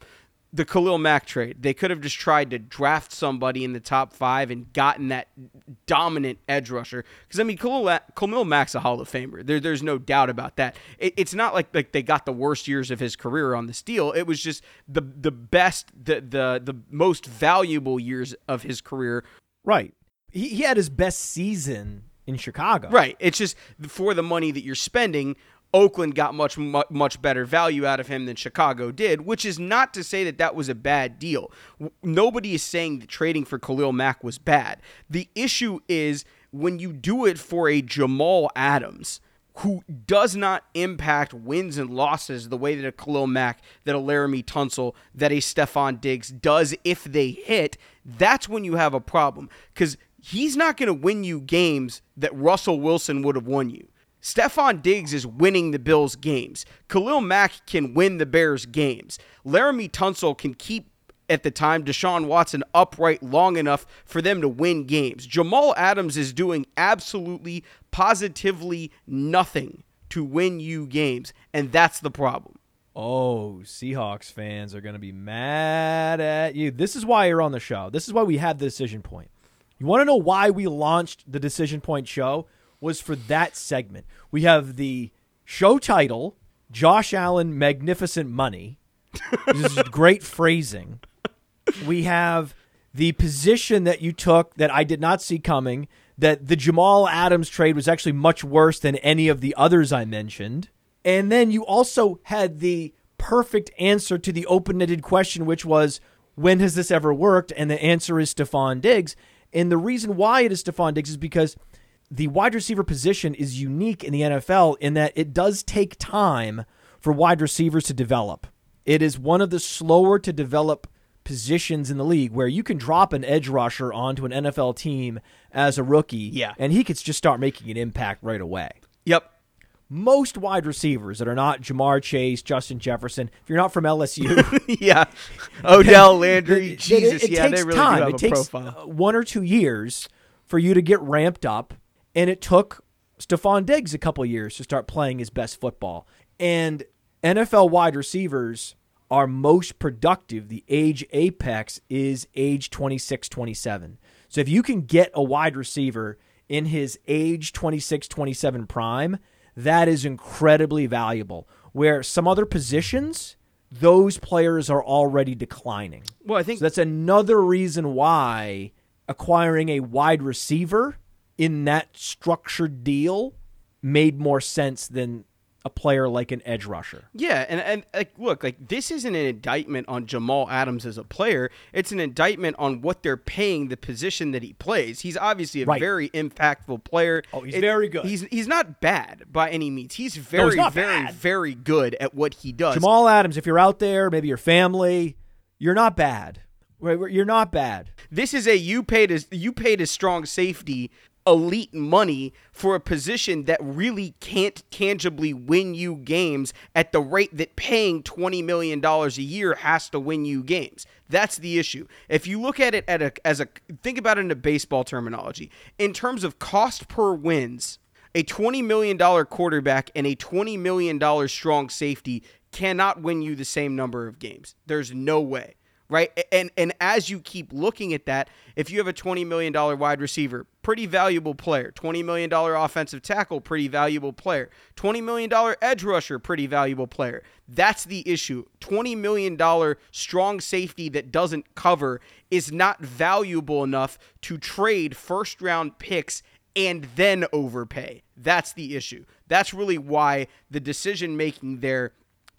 the Khalil Mack trade. They could have just tried to draft somebody in the top five and gotten that dominant edge rusher. Because I mean, Khalil, Khalil Mack's a Hall of Famer. There, there's no doubt about that. It, it's not like like they got the worst years of his career on the deal. It was just the the best, the the the most valuable years of his career. Right. He, he had his best season in Chicago. Right. It's just for the money that you're spending. Oakland got much much better value out of him than Chicago did, which is not to say that that was a bad deal. Nobody is saying that trading for Khalil Mack was bad. The issue is when you do it for a Jamal Adams who does not impact wins and losses the way that a Khalil Mack, that a Laremy Tunsil, that a Stefon Diggs does if they hit, that's when you have a problem. Because he's not going to win you games that Russell Wilson would have won you. Stefon Diggs is winning the Bills games. Khalil Mack can win the Bears games. Laremy Tunsil can keep at the time Deshaun Watson upright long enough for them to win games. Jamal Adams is doing absolutely positively nothing to win you games, and that's the problem. Oh, Seahawks fans are going to be mad at you. This is why you're on the show. This is why we had the decision point. You want to know why we launched the Decision Point show? Was for that segment. We have the show title, Josh Allen Magnificent Money. This is great phrasing. We have the position that you took that I did not see coming, that the Jamal Adams trade was actually much worse than any of the others I mentioned. And then you also had the perfect answer to the open ended question, which was, when has this ever worked? And the answer is Stefon Diggs. And the reason why it is Stefon Diggs is because the wide receiver position is unique in the NFL in that it does take time for wide receivers to develop. It is one of the slower to develop positions in the league where you can drop an edge rusher onto an NFL team as a rookie Yeah. and he could just start making an impact right away. Yep. Most wide receivers that are not Ja'Marr Chase, Justin Jefferson, if you're not from LSU, yeah. Odell Landry. it- Jesus. it, it yeah, takes they really time. do have it a takes profile. uh, one or two years for you to get ramped up, and it took Stefon Diggs a couple years to start playing his best football. And NFL wide receivers are most productive. The age apex is age 26, 27. So if you can get a wide receiver in his age 26, 27 prime, that is incredibly valuable. Where some other positions, those players are already declining. Well, I think So that's another reason why acquiring a wide receiver in that structured deal made more sense than a player like an edge rusher. Yeah, and and like look, like this isn't an indictment on Jamal Adams as a player. It's an indictment on what they're paying the position that he plays. He's obviously a Right. very impactful player. Oh, he's very good. He's he's not bad by any means. He's very not very bad. very good at what he does. Jamal Adams, if you're out there, maybe your family, you're not bad. Right, You're not bad. This is a you paid as you paid a strong safety elite money for a position that really can't tangibly win you games at the rate that paying 20 million dollars a year has to win you games. That's the issue. If you look at it at a as a think about it in a baseball terminology, in terms of cost per wins, a $20 million quarterback and a $20 million strong safety cannot win you the same number of games. There's no way. Right. And and as you keep looking at that, if you have a $20 million wide receiver, pretty valuable player, $20 million offensive tackle, pretty valuable player, $20 million edge rusher, pretty valuable player. That's the issue. $20 million strong safety that doesn't cover is not valuable enough to trade first round picks and then overpay. That's the issue. That's really why the decision making there.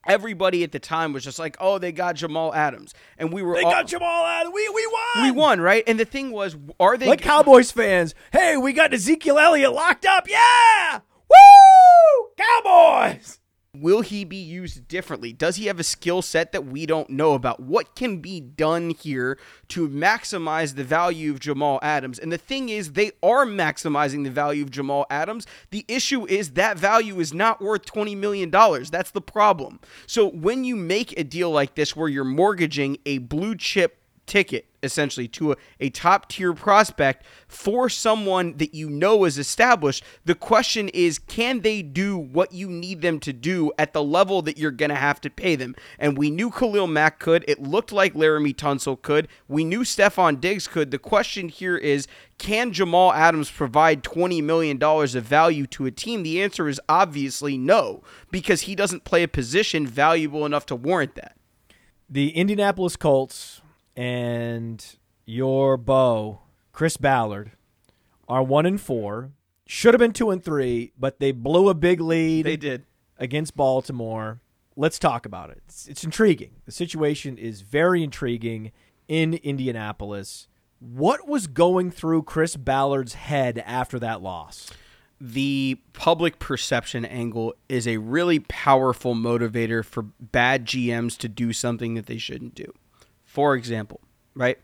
Everybody at the time was just like, "Oh, they got Jamal Adams," and we were They all, got Jamal Adams. We, we won. we won, right? And the thing was, are they Like Cowboys fans, hey, we got Ezekiel Elliott locked up. Yeah. Woo! Cowboys. Will he be used differently? Does he have a skill set that we don't know about? What can be done here to maximize the value of Jamal Adams? And the thing is, they are maximizing the value of Jamal Adams. The issue is that value is not worth $20 million. That's the problem. So when you make a deal like this where you're mortgaging a blue chip ticket essentially to a, a top tier prospect for someone that you know is established. The question is, can they do what you need them to do at the level that you're going to have to pay them? And we knew Khalil Mack could. It looked like Laremy Tunsil could. We knew Stefon Diggs could. The question here is, can Jamal Adams provide $20 million of value to a team? The answer is obviously no, because he doesn't play a position valuable enough to warrant that. the Indianapolis Colts and your bow, Chris Ballard, are one and four. Should have been two and three, but they blew a big lead They did. against Baltimore. Let's talk about it. It's, it's intriguing. The situation is very intriguing in Indianapolis. What was going through Chris Ballard's head after that loss? the public perception angle is a really powerful motivator for bad GMs to do something that they shouldn't do. For example, right?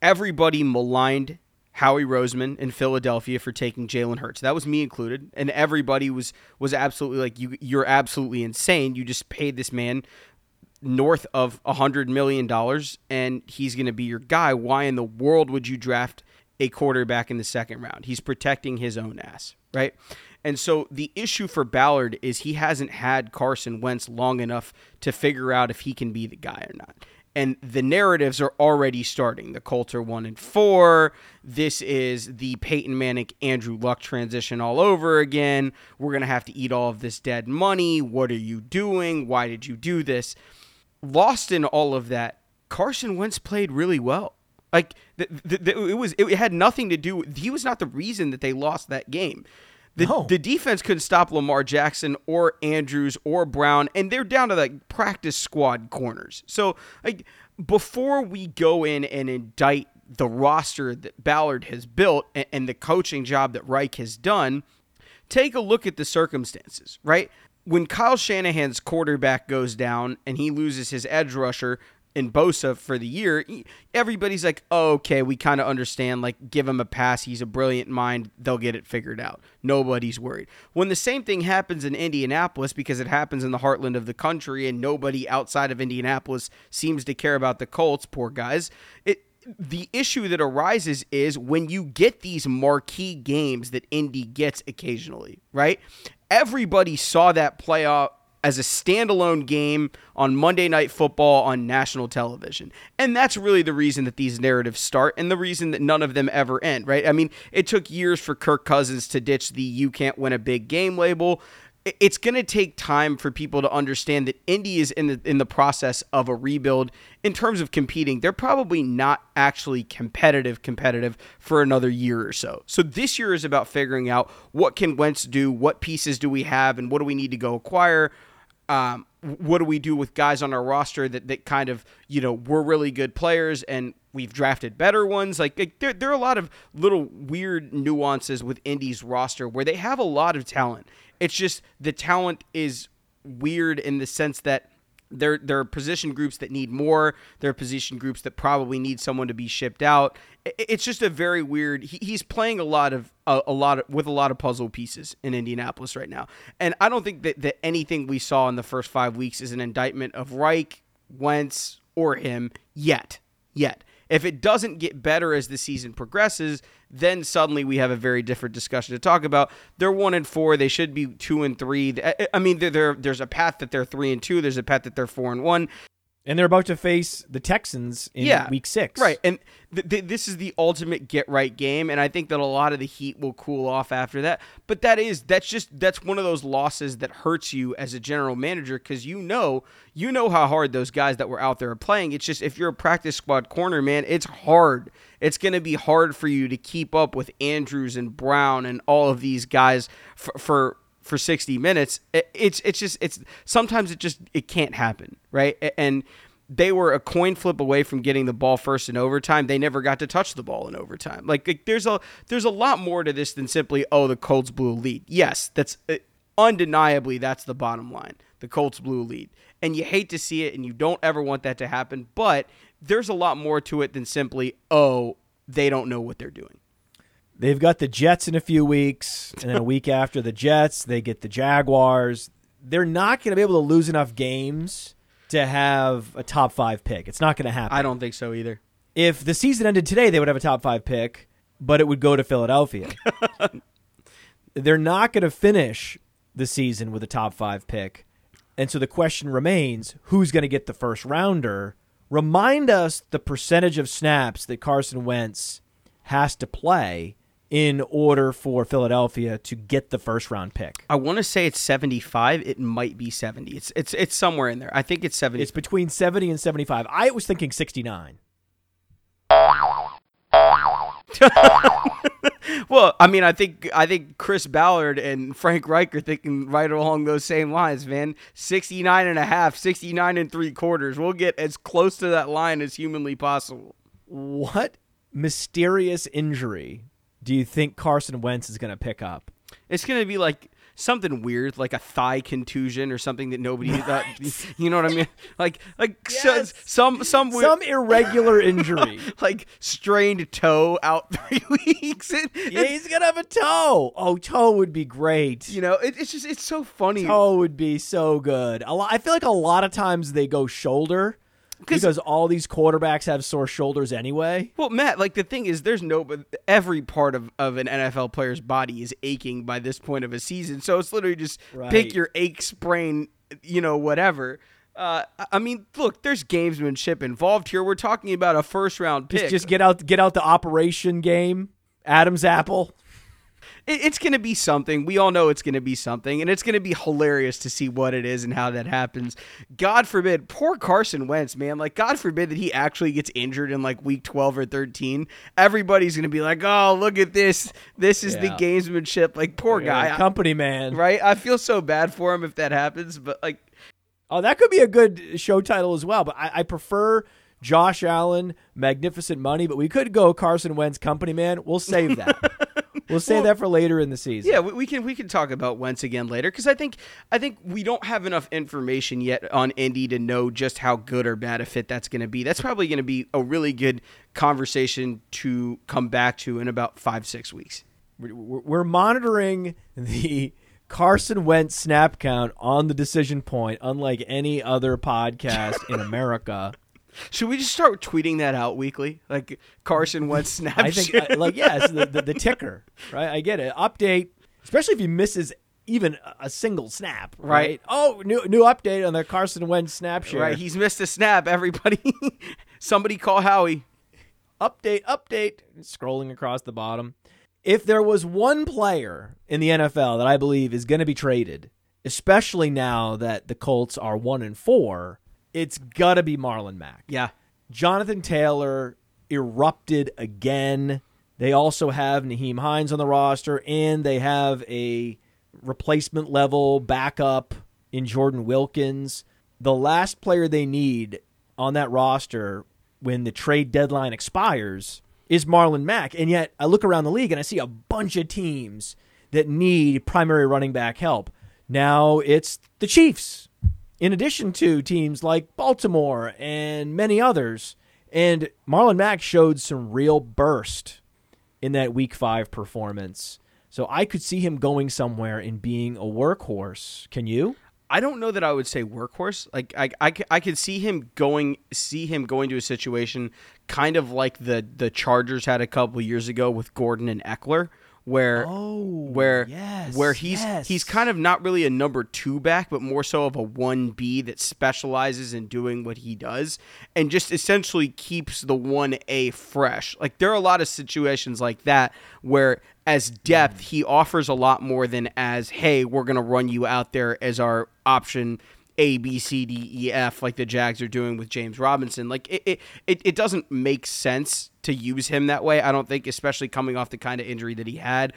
Everybody maligned Howie Roseman in Philadelphia for taking Jalen Hurts. That was me included, and everybody was was absolutely like, "You, you're absolutely insane. You just paid this man north of a hundred million dollars, and he's going to be your guy. Why in the world would you draft a quarterback in the second round? He's protecting his own ass, right? And so the issue for Ballard is he hasn't had Carson Wentz long enough to figure out if he can be the guy or not. And the narratives are already starting. The Colts are one and four. This is the Peyton Manning Andrew Luck transition all over again. We're gonna have to eat all of this dead money. What are you doing? Why did you do this? Lost in all of that, Carson Wentz played really well. Like the, the, the, it was, it had nothing to do. He was not the reason that they lost that game. The, No. the defense couldn't stop Lamar Jackson or Andrews or Brown, and they're down to like practice squad corners. So, like, before we go in and indict the roster that Ballard has built and, and the coaching job that Reich has done, take a look at the circumstances, right? When Kyle Shanahan's quarterback goes down and he loses his edge rusher in Bosa for the year, everybody's like, oh, okay, we kind of understand. Like, give him a pass. He's a brilliant mind. They'll get it figured out. Nobody's worried. When the same thing happens in Indianapolis, because it happens in the heartland of the country and nobody outside of Indianapolis seems to care about the Colts, poor guys, it the issue that arises is when you get these marquee games that Indy gets occasionally, right? Everybody saw that play out as a standalone game on Monday Night Football on national television. And that's really the reason that these narratives start and the reason that none of them ever end, right? I mean, it took years for Kirk Cousins to ditch the you can't win a big game label it's going to take time for people to understand that Indy is in the in the process of a rebuild in terms of competing. They're probably not actually competitive competitive for another year or so. So this year is about figuring out what can Wentz do, what pieces do we have, and what do we need to go acquire. Um, what do we do with guys on our roster that, that kind of you know we're really good players and we've drafted better ones? Like, like there, there are a lot of little weird nuances with Indy's roster where they have a lot of talent. It's just the talent is weird in the sense that there there are position groups that need more. There are position groups that probably need someone to be shipped out. It's just a very weird. He, he's playing a lot of a, a lot of, with a lot of puzzle pieces in Indianapolis right now, and I don't think that, that anything we saw in the first five weeks is an indictment of Reich, Wentz, or him yet. Yet, if it doesn't get better as the season progresses, then suddenly we have a very different discussion to talk about. They're one and four. They should be two and three. I- mean, there- there there's a path that they're three and two. There's a path that they're four and one. And they're about to face the Texans in Yeah, week six. Right, and th- th- this is the ultimate get right game, and I think that a lot of the heat will cool off after that. But that is that's just that's one of those losses that hurts you as a general manager because you know you know how hard those guys that were out there are playing. It's just if you're a practice squad corner, man, it's hard. It's going to be hard for you to keep up with Andrews and Brown and all of these guys for. for for 60 minutes it's it's just it's sometimes it just it can't happen right and they were a coin flip away from getting the ball first in overtime. They never got to touch the ball in overtime. Like, like, there's a there's a lot more to this than simply oh the Colts blew a lead. Yes, that's uh, undeniably that's the bottom line. The Colts blew a lead, and you hate to see it, and you don't ever want that to happen. But there's a lot more to it than simply oh they don't know what they're doing. They've got the Jets in a few weeks, and then a week after the Jets, they get the Jaguars. They're not going to be able to lose enough games to have a top five pick. It's not going to happen. I don't think so either. if the season ended today, they would have a top five pick, but it would go to Philadelphia. They're not going to finish the season with a top five pick. And so the question remains who's going to get the first rounder? Remind us the percentage of snaps that Carson Wentz has to play in order for Philadelphia to get the first round pick. I want to say it's 75. It might be 70. It's it's it's somewhere in there. I think it's 70. It's between 70 and 75. I was thinking 69. Well, I mean, I think I think Chris Ballard and Frank Reich are thinking right along those same lines, man. 69 and a half, 69 and three quarters. We'll get as close to that line as humanly possible. What mysterious injury do you think Carson Wentz is going to pick up? It's going to be like something weird, like a thigh contusion or something that nobody thought. You know what I mean? Like like so- Yes. some some weird, Some irregular injury. like strained toe out three weeks. It- yeah, he's going to have a toe. Oh, toe would be great. you know, it, it's just it's so funny. toe would be so good. A lot, I feel like a lot of times they go shoulder because all these quarterbacks have sore shoulders anyway. Well, Matt, like the thing is, there's no, but every part of, of an NFL player's body is aching by this point of a season. So it's literally just Right. pick your ache, sprain, you know, whatever. Uh, I mean, look, there's gamesmanship involved here. We're talking about a first round pick. Just, just get out, get out the operation game. Adam's apple. It, it's going to be something. We all know it's going to be something, and it's going to be hilarious to see what it is and how that happens. God forbid, poor Carson Wentz, man. Like, God forbid that he actually gets injured in like week 12 or 13. Everybody's going to be like, oh, look at this. This is the gamesmanship. Like, poor guy. Yeah, I- company man. right? I feel so bad for him if that happens, but like, Oh, that could be a good show title as well. But I, I prefer Josh Allen, Magnificent Money. But we could go Carson Wentz, Company Man. We'll save that. we'll save that for later in the season. Yeah, we, we can we can talk about Wentz again later because I think I think we don't have enough information yet on Indy to know just how good or bad a fit that's going to be. That's probably going to be a really good conversation to come back to in about five six weeks. We're, we're monitoring the Carson Wentz snap count on the decision point, unlike any other podcast in America. Should we just start tweeting that out weekly, like Carson Wentz snap? I think, like, yes, the, the, the ticker, right? I get it. Update, especially if he misses even a- a single snap, right? Right. Oh, new new update on the Carson Wentz snap share. right. He's missed a snap. Everybody, somebody call Howie. update, update, scrolling across the bottom. If there was one player in the NFL that I believe is going to be traded, especially now that the Colts are one and four, it's got to be Marlon Mack. Yeah. Jonathan Taylor erupted again. They also have Nyheim Hines on the roster, and they have a replacement level backup in Jordan Wilkins. The last player they need on that roster when the trade deadline expires is Marlon Mack. And yet I look around the league and I see a bunch of teams that need primary running back help. Now it's the Chiefs, in addition to teams like Baltimore and many others. And Marlon Mack showed some real burst in that week five performance. So I could see him going somewhere and being a workhorse. Can you? I don't know that I would say workhorse. Like I, I could see him going, see him going to a situation kind of like the the Chargers had a couple years ago with Gordon and Ekeler, where Oh, where yes, where he's yes. he's kind of not really a number two back, but more so of a one B that specializes in doing what he does, and just essentially keeps the one A fresh. Like there are a lot of situations like that where as depth mm. he offers a lot more than as hey we're gonna run you out there as our option A B C D E F like the Jags are doing with James Robinson. Like it it, it, it doesn't make sense to use him that way. I don't think, especially coming off the kind of injury that he had.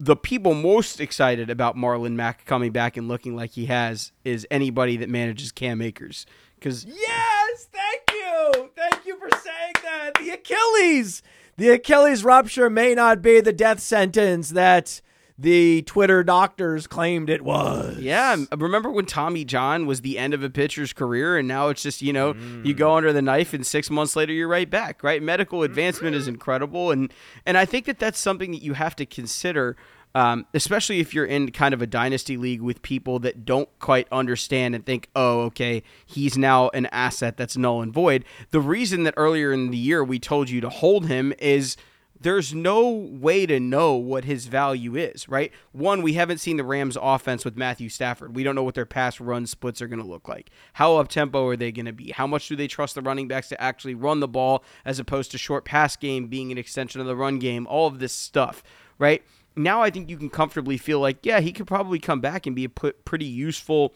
The people most excited about Marlon Mack coming back and looking like he has is anybody that manages Cam Akers. Because Yes, thank you. Thank you for saying that. The Achilles. The Achilles rupture may not be the death sentence that the Twitter doctors claimed it was. Yeah, remember when Tommy John was the end of a pitcher's career, and now it's just you know you go under the knife, and six months later you're right back. Right, medical advancement is incredible, and and I think that that's something that you have to consider, um, especially if you're in kind of a dynasty league with people that don't quite understand and think, oh, okay, he's now an asset that's null and void. The reason that earlier in the year we told you to hold him is there's no way to know what his value is, right? One, we haven't seen the Rams offense with Matthew Stafford. We don't know what their pass run splits are going to look like. How up tempo are they going to be? How much do they trust the running backs to actually run the ball as opposed to short pass game being an extension of the run game? All of this stuff, right? Now I think you can comfortably feel like, yeah, he could probably come back and be a pretty useful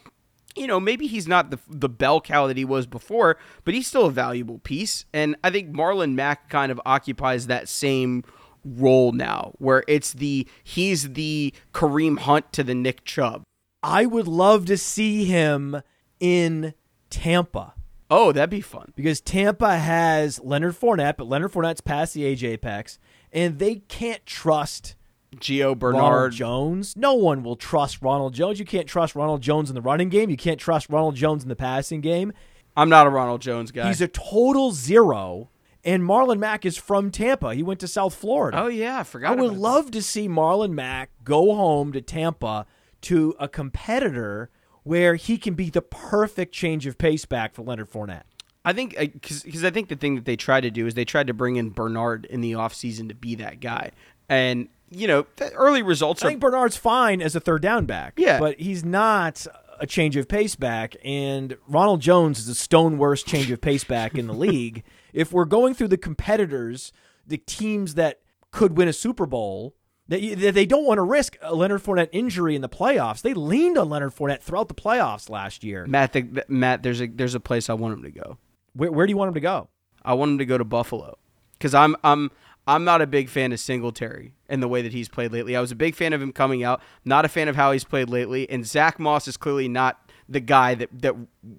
you know, maybe he's not the the bell cow that he was before, but he's still a valuable piece. And I think Marlon Mack kind of occupies that same role now, where it's the he's the Kareem Hunt to the Nick Chubb. I would love to see him in Tampa Oh, that'd be fun. because Tampa has Leonard Fournette, but Leonard Fournette's past the age apex, and they can't trust Gio Ronald Bernard. Jones. No one will trust Ronald Jones. You can't trust Ronald Jones in the running game. You can't trust Ronald Jones in the passing game. I'm not a Ronald Jones guy. He's a total zero. And Marlon Mack is from Tampa. He went to South Florida. oh yeah, I forgot. I would about that. love to see Marlon Mack go home to Tampa to a competitor where he can be the perfect change of pace back for Leonard Fournette. I think uh, because I think the thing that they tried to do is they tried to bring in Bernard in the offseason to be that guy, and you know the early results I are think Bernard's fine as a third down back. Yeah. But he's not a change of pace back, and Ronald Jones is a stone worst change of pace back in the league. If we're going through the competitors, the teams that could win a Super Bowl, that you- that they don't want to risk a Leonard Fournette injury in the playoffs. They leaned on Leonard Fournette throughout the playoffs last year. Matt, the, the- Matt, there's a there's a place I want him to go. Where, where do you want him to go? I want him to go to Buffalo because I'm I'm I'm not a big fan of Singletary and the way that he's played lately. I was a big fan of him coming out, not a fan of how he's played lately. And Zach Moss is clearly not the guy that that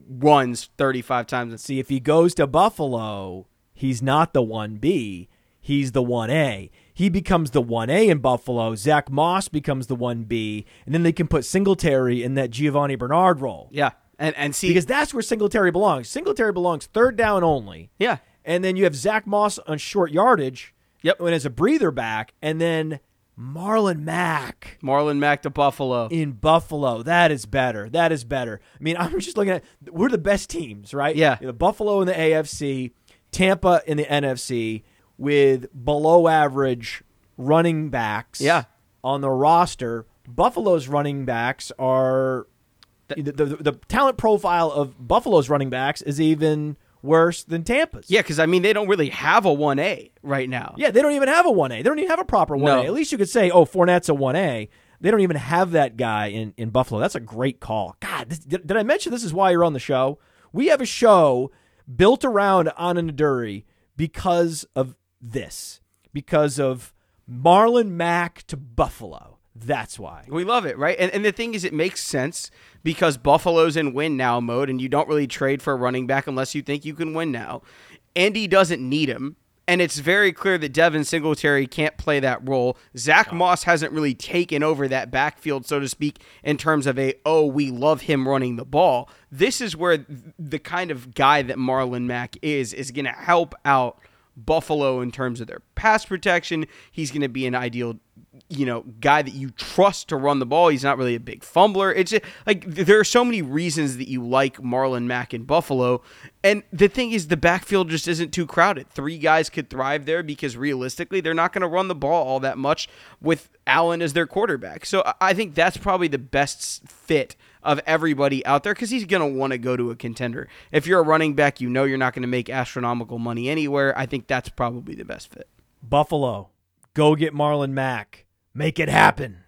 runs 35 times. See, if he goes to Buffalo, he's not the 1B, he's the 1A. He becomes the 1A in Buffalo. Zach Moss becomes the 1B, and then they can put Singletary in that Giovani Bernard role. Yeah, and and see Because that's where Singletary belongs. Singletary belongs third down only. yeah, And then you have Zach Moss on short yardage. Yep. And as a breather back, and then Marlon Mack Marlon Mack to Buffalo. in Buffalo. That is better. That is better. I mean, I'm just looking at we're the best teams, right? Yeah. The Buffalo in the AFC, Tampa in the NFC, with below average running backs. Yeah. On the roster, Buffalo's running backs are the, the, the talent profile of Buffalo's running backs is even worse than Tampa's. Yeah, because I mean they don't really have a one A right now. Yeah, they don't even have a 1A. They don't even have a proper 1A. No. At least you could say, oh, Fournette's a 1A. They don't even have that guy in, in Buffalo. That's a great call. God, this, did, did I mention this is why you're on the show? We have a show built around Anand Nanduri because of this, because of Marlon Mack to Buffalo. That's why. We love it, right? And, and the thing is, it makes sense because Buffalo's in win now mode, and you don't really trade for a running back unless you think you can win now. Indy doesn't need him, and it's very clear that Devin Singletary can't play that role. Zach Moss hasn't really taken over that backfield, so to speak, in terms of a, oh, we love him running the ball. This is where the kind of guy that Marlon Mack is, is going to help out Buffalo in terms of their pass protection. He's going to be an ideal, you know, guy that you trust to run the ball. He's not really a big fumbler. It's just, like there are so many reasons that you like Marlon Mack in Buffalo. And the thing is, the backfield just isn't too crowded. Three guys could thrive there because realistically, they're not going to run the ball all that much with Allen as their quarterback. So I- I think that's probably the best fit of everybody out there because he's going to want to go to a contender. If you're a running back, you know you're not going to make astronomical money anywhere. I think that's probably the best fit. Buffalo, go get Marlon Mack. Make it happen.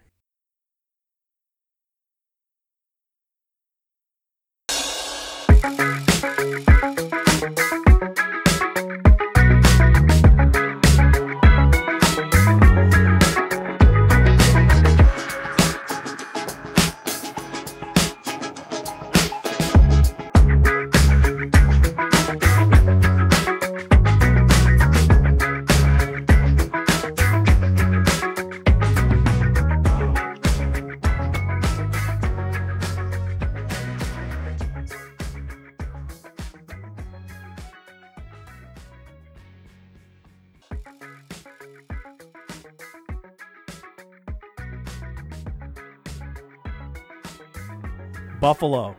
Buffalo,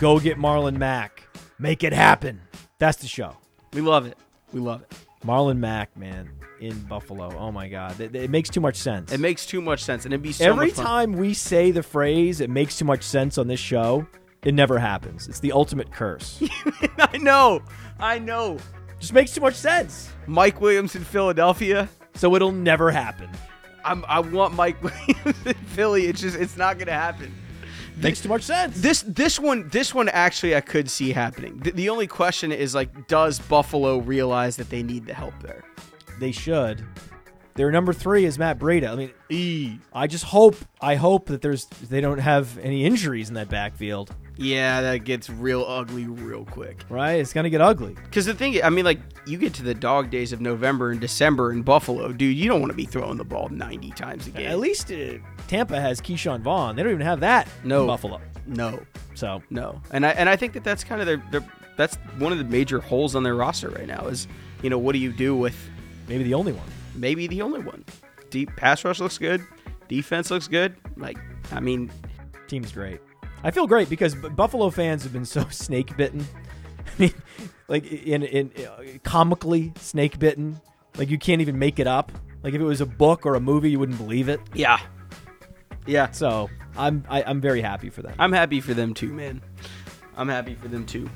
go get Marlon Mack. Make it happen. That's the show. We love it. We love it. Marlon Mack, man, in Buffalo. Oh my God, it, it makes too much sense. It makes too much sense, and it'd be so Every time we say the phrase "it makes too much sense" on this show, it never happens. It's the ultimate curse. I know, I know. Just makes too much sense, Mike Williams in Philadelphia. so it'll never happen. I'm, I want Mike Williams in Philly. It's just it's not gonna happen. Makes too much sense. This this one this one actually I could see happening. The, the only question is like, does Buffalo realize that they need the help there? They should. Their number three is Matt Breida. I mean, E. I just hope, I hope that there's they don't have any injuries in that backfield. Yeah, that gets real ugly real quick. Right? It's gonna get ugly. Because the thing, I mean, like you get to the dog days of November and December in Buffalo, dude. You don't want to be throwing the ball 90 times a game. At least uh, Tampa has Ke'Shawn Vaughn. They don't even have that No. in Buffalo. no, So no. And I and I think that that's kind of their, their that's one of the major holes on their roster right now. Is you know what do you do with maybe the only one. Maybe the only one? Deep pass rush looks good, defense looks good. Like I mean, Team's great. I feel great because Buffalo fans have been so snake bitten. I mean, like in in uh, comically snake bitten. Like you can't even make it up. Like if it was a book or a movie, you wouldn't believe it. yeah, yeah. So I'm I, I'm very happy for them. I'm happy for them too, man. I'm happy for them too.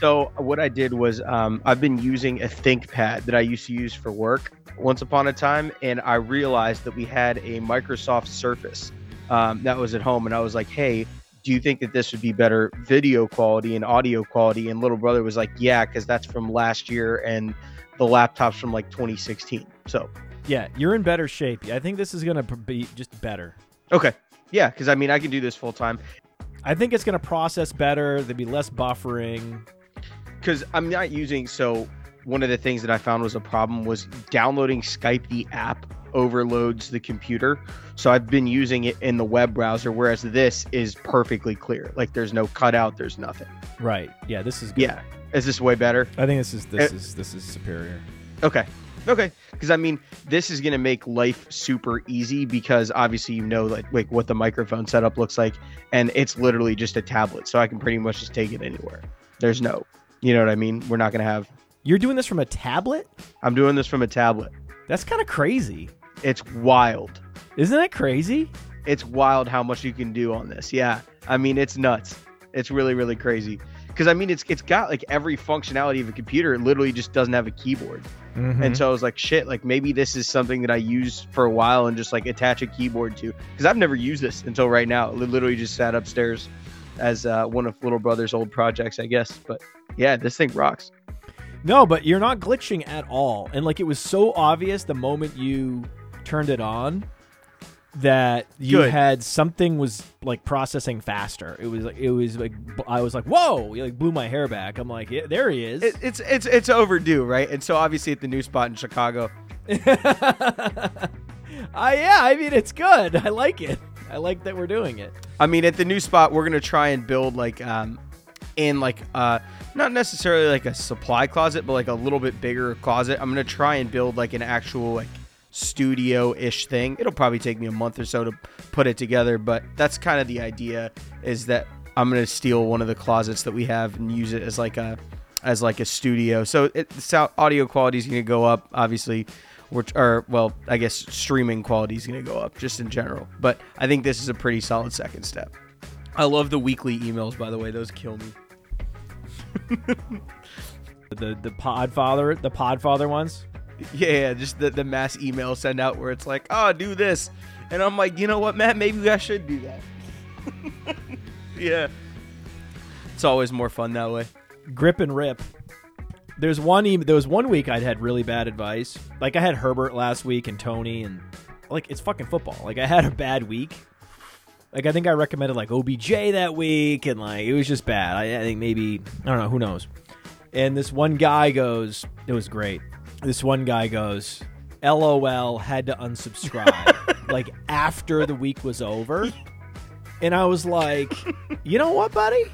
So what I did was um, I've been using a ThinkPad that I used to use for work once upon a time, and I realized that we had a Microsoft Surface um, that was at home, and I was like, "Hey, do you think that this would be better video quality and audio quality?" And little brother was like, "Yeah, because that's from last year, and the laptop's from like 2016." So yeah, you're in better shape. I think this is gonna be just better. okay, yeah, because I mean I can do this full time. I think it's gonna process better. There'd be less buffering. Because I'm not using. So one of the things that I found was a problem was downloading Skype the app overloads the computer. So I've been using it in the web browser, whereas this is perfectly clear. Like there's no cutout, there's nothing. Right. Yeah. This is. Good. Yeah, is this way better? I think this is this Uh, is this is superior. Okay. Okay. Because I mean, this is gonna make life super easy because obviously you know like like what the microphone setup looks like, and it's literally just a tablet, so I can pretty much just take it anywhere. There's no, you know what I mean? We're not gonna have. You're doing this from a tablet? I'm doing this from a tablet. That's kind of crazy. It's wild. Isn't that crazy? It's wild how much you can do on this. Yeah. I mean, it's nuts. It's really, really crazy. Because I mean, it's it's got like every functionality of a computer. It literally just doesn't have a keyboard. Mm-hmm. And so I was like, shit, like maybe this is something that I use for a while and just like attach a keyboard to. Because I've never used this until right now. It literally just sat upstairs as uh, one of little brother's old projects, I guess. But yeah, this thing rocks. No, but you're not glitching at all. And like it was so obvious the moment you turned it on that you Good. had something was like processing faster. It was like it was like I was like, "Whoa!" It like blew my hair back. I'm like, yeah, "There he is." It, it's it's it's overdue, right? And so obviously at the new spot in Chicago, uh, yeah, I mean it's good. I like it. I like that we're doing it. I mean, at the new spot, we're gonna try and build like um, in like uh, not necessarily like a supply closet, but like a little bit bigger closet. I'm gonna try and build like an actual like studio ish thing. It'll probably take me a month or so to put it together, but that's kind of the idea. Is that I'm gonna steal one of the closets that we have and use it as like a as like a studio. So it, the audio quality is gonna go up, obviously. Which, or well, I guess streaming quality is going to go up just in general. But I think this is a pretty solid second step. I love the weekly emails, by the way. Those kill me. The the Podfather, the Podfather ones. Yeah, yeah, just the, the mass email send out where it's like, oh, do this. And I'm like, you know what, Matt? Maybe I should do that. yeah. It's always more fun that way. grip and rip. There's one e- there was one week I'd had really bad advice. Like I had Herbert last week and Tony and like it's fucking football. Like I had a bad week. Like I think I recommended like OBJ that week and like it was just bad. I, I think maybe I don't know, who knows. And this one guy goes, it was great. This one guy goes, LOL had to unsubscribe like after the week was over. And I was like, you know what, buddy?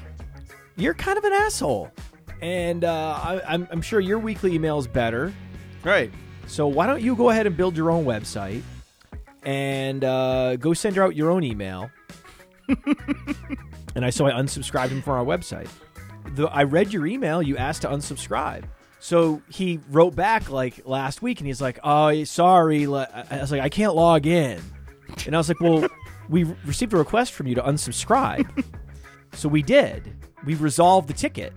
You're kind of an asshole. And uh, I, I'm, I'm sure your weekly email is better. Right. So why don't you go ahead and build your own website and uh, go send her out your own email? and I so I unsubscribed him from our website. The, I read your email. You asked to unsubscribe. So he wrote back like last week, and he's like, "Oh, sorry." I was like, "I can't log in," and I was like, "Well, we received a request from you to unsubscribe." so we did. We resolved the ticket.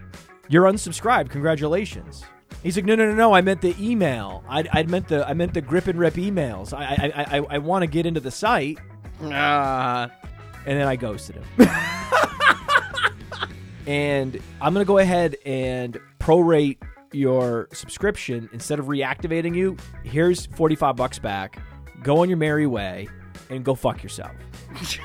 You're unsubscribed. Congratulations. He's like, no, no, no, no. I meant the email. I, I meant the I meant the grip and rip emails. I I I, I, I want to get into the site, Ah. and then I ghosted him. and I'm gonna go ahead and prorate your subscription instead of reactivating you. Here's 45 bucks back. Go on your merry way and go fuck yourself.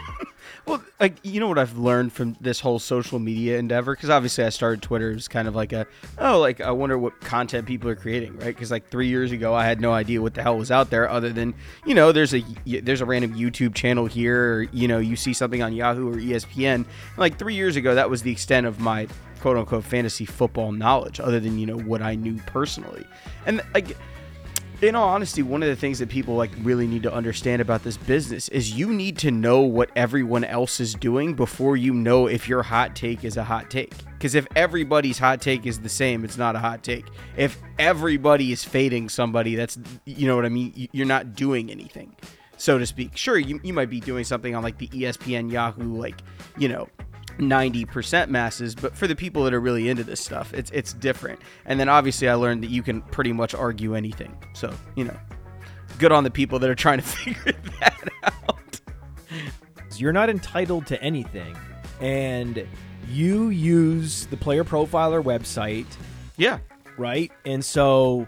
Well, like you know what I've learned from this whole social media endeavor? Because obviously I started Twitter as kind of like a oh like I wonder what content people are creating right? Because like three years ago I had no idea what the hell was out there other than you know there's a there's a random YouTube channel here or you know you see something on Yahoo or ESPN like three years ago that was the extent of my quote unquote fantasy football knowledge other than you know what I knew personally. And like in all honesty, one of the things that people like really need to understand about this business is you need to know what everyone else is doing before you know if your hot take is a hot take. Because if everybody's hot take is the same, it's not a hot take. If everybody is fading somebody, that's you know what I mean. You're not doing anything. so to speak. Sure, you, you might be doing something on like the ESPN Yahoo, like, you know, 90% masses, but for the people that are really into this stuff, it's it's different. And then obviously I learned that you can pretty much argue anything. So, you know, good on the people that are trying to figure that out. You're not entitled to anything, and you use the Player Profiler website, Yeah. right? And so,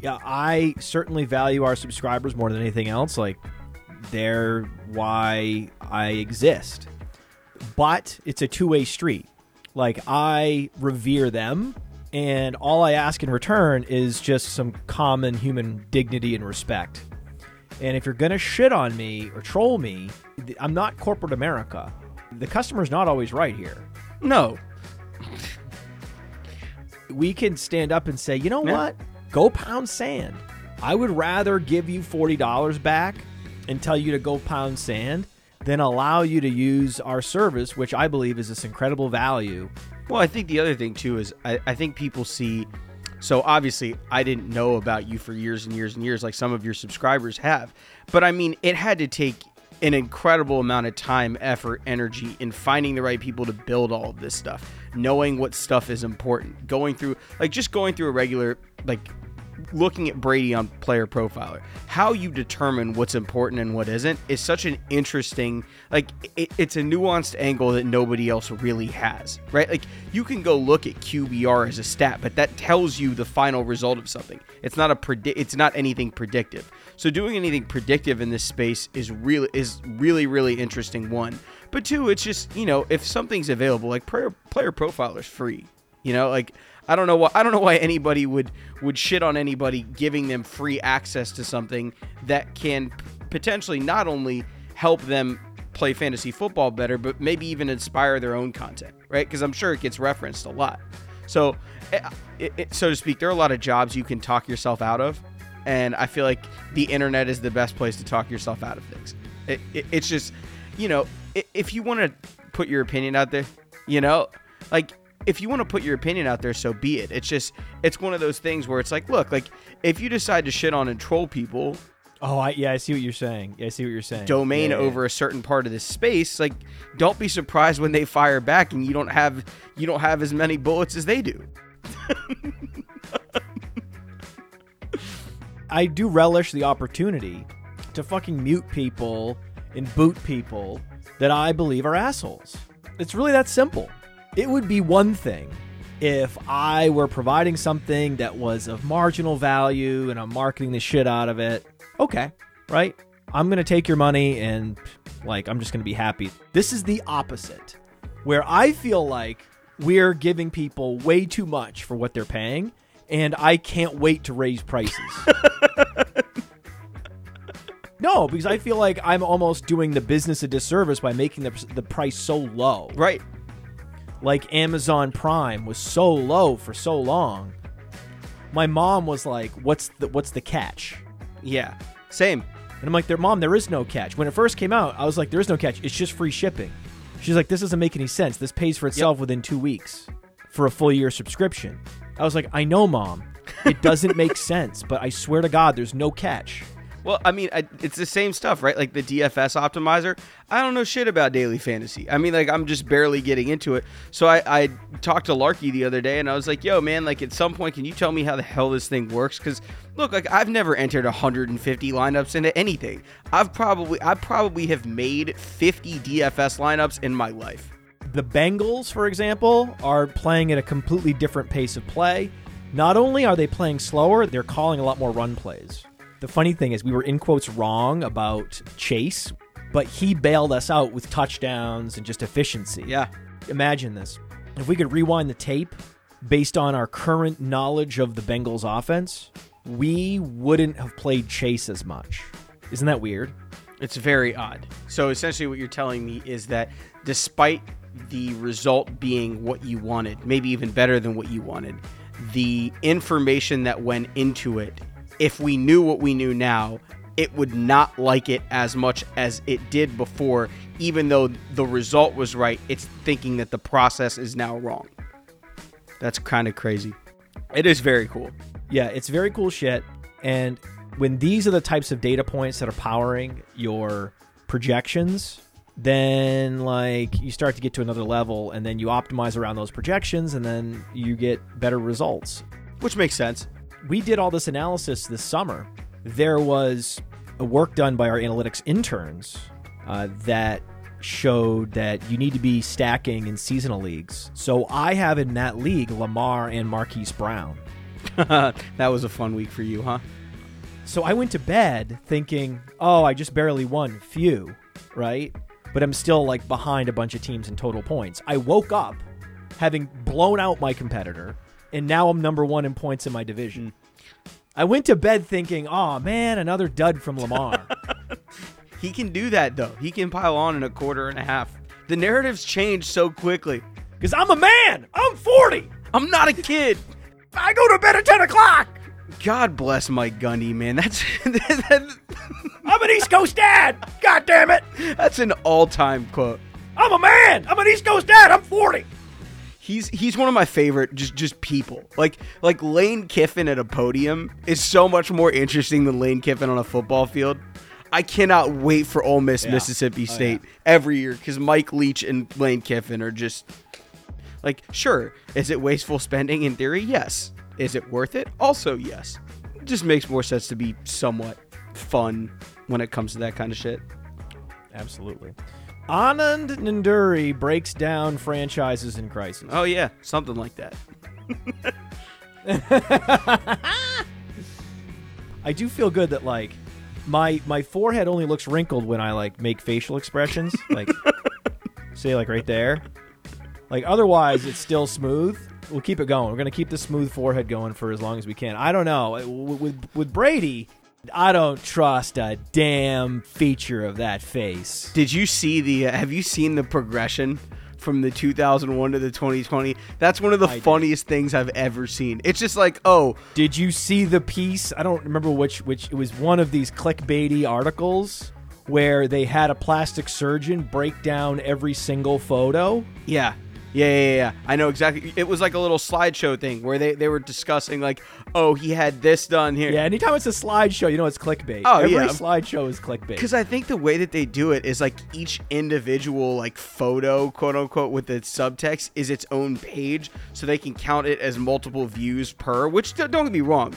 yeah, I certainly value our subscribers more than anything else. Like, they're why I exist. But it's a two way street. Like, I revere them, and all I ask in return is just some common human dignity and respect. And if you're going to shit on me or troll me, I'm not corporate America. The customer's not always right here. No. We can stand up and say, you know Yeah. what? Go pound sand. I would rather give you $40 back and tell you to go pound sand than allow you to use our service, which I believe is this incredible value. Well, I think the other thing too is I, I think people see. So obviously, I didn't know about you for years and years and years, like some of your subscribers have. But I mean, it had to take an incredible amount of time, effort, energy in finding the right people to build all of this stuff, knowing what stuff is important, going through like just going through a regular like looking at Brady on player profiler, how you determine what's important and what isn't is such an interesting, like, it, it's a nuanced angle that nobody else really has, right? Like, you can go look at QBR as a stat, but that tells you the final result of something. It's not a predict, it's not anything predictive. So doing anything predictive in this space is really is really really interesting. One, but two, it's just you know if something's available, like player player profiler is free. You know, like I don't know why I don't know why anybody would would shit on anybody giving them free access to something that can potentially not only help them play fantasy football better, but maybe even inspire their own content, right? Because I'm sure it gets referenced a lot. So, eh, it, it, so to speak, there are a lot of jobs you can talk yourself out of, and I feel like the internet is the best place to talk yourself out of things. It, it, it's just, you know, if you want to put your opinion out there, you know, like if you want to put your opinion out there, so be it. It's just, it's one of those things where it's like, look, like if you decide to shit on and troll people, Oh, I, yeah, I see what you're saying. Yeah, I see what you're saying. domain Yeah, yeah. over a certain part of this space, like don't be surprised when they fire back and you don't have you don't have as many bullets as they do. I do relish the opportunity to fucking mute people and boot people that I believe are assholes. It's really that simple. It would be one thing if I were providing something that was of marginal value and I'm marketing the shit out of it. Okay, right? I'm going to take your money and like I'm just going to be happy. This is the opposite. Where I feel like we're giving people way too much for what they're paying and I can't wait to raise prices. No, because I feel like I'm almost doing the business a disservice by making the, the price so low. Right. Like Amazon Prime was so low for so long. My mom was like, "What's the what's the catch?" Yeah. Same. And I'm like, "There, mom, there is no catch." When it first came out, I was like, "There is no catch. It's just free shipping." She's like, "This doesn't make any sense. This pays for itself within two weeks for a full year subscription." I was like, "I know, mom. It doesn't make sense, but I swear to God, there's no catch." Well, I mean, I, it's the same stuff, right? Like the DFS optimizer. I don't know shit about daily fantasy. I mean, like I'm just barely getting into it. So I, I talked to Larky the other day, and I was like, "Yo, man, like at some point, can you tell me how the hell this thing works?" Because look, like I've never entered 150 lineups into anything. I've probably, I probably have made 50 DFS lineups in my life. The Bengals, for example, are playing at a completely different pace of play. Not only are they playing slower, they're calling a lot more run plays. The funny thing is, we were in quotes wrong about Chase, but he bailed us out with touchdowns and just efficiency. Yeah. Imagine this. If we could rewind the tape based on our current knowledge of the Bengals offense, we wouldn't have played Chase as much. Isn't that weird? It's very odd. So essentially, what you're telling me is that despite the result being what you wanted, maybe even better than what you wanted, the information that went into it, if we knew what we knew now, it would not like it as much as it did before, even though the result was right. It's thinking that the process is now wrong. That's kind of crazy. It is very cool. Yeah, it's very cool shit. And when these are the types of data points that are powering your projections, then like you start to get to another level and then you optimize around those projections and then you get better results. Which makes sense. We did all this analysis this summer. There was a work done by our analytics interns uh, that showed that you need to be stacking in seasonal leagues. So I have in that league Lamar and Marquise Brown. that was a fun week for you, huh? So I went to bed thinking, oh, I just barely won. Phew, right? But I'm still like behind a bunch of teams in total points. I woke up having blown out my competitor, and now I'm number one in points in my division. I went to bed thinking, oh man, another dud from Lamar. He can do that though. He can pile on in a quarter and a half. The narratives change so quickly. Because I'm a man. I'm 40. I'm not a kid. I go to bed at 10 o'clock. God bless Mike Gundy, man. That's that, I'm an East Coast dad. God damn it. that's an all-time quote. I'm a man. I'm an East Coast dad. I'm 40. He's he's one of my favorite just just people. Like like Lane Kiffin at a podium is so much more interesting than Lane Kiffin on a football field. I cannot wait for Ole Miss Yeah. Mississippi Oh, State every year because Mike Leach and Lane Kiffin are just like sure. Is it wasteful spending in theory? Yes. Is it worth it? Also yes. It just makes more sense to be somewhat fun when it comes to that kind of shit. Absolutely. Anand Nanduri breaks down franchises in crisis. Oh yeah, something like that. I do feel good that like my my forehead only looks wrinkled when I like make facial expressions, like say like right there. Like otherwise, it's still smooth. We'll keep it going. We're gonna keep the smooth forehead going for as long as we can. I don't know uh, with with, with Brady. I don't trust a damn feature of that face. Did you see the? Uh, have you seen the progression from the 2001 to the 2020? That's one of the I did. funniest things I've ever seen. It's just like, oh, Did you see the piece? I don't remember which which it was one of these clickbaity articles where they had a plastic surgeon break down every single photo. yeah, yeah, yeah, yeah. I know exactly. It was like a little slideshow thing where they they were discussing like, oh, he had this done here. Yeah, anytime it's a slideshow, you know it's clickbait. Oh, every yeah. slideshow is clickbait. Because I think the way that they do it is like each individual like photo, quote unquote, with the subtext is its own page, so they can count it as multiple views per. Which don't get me wrong,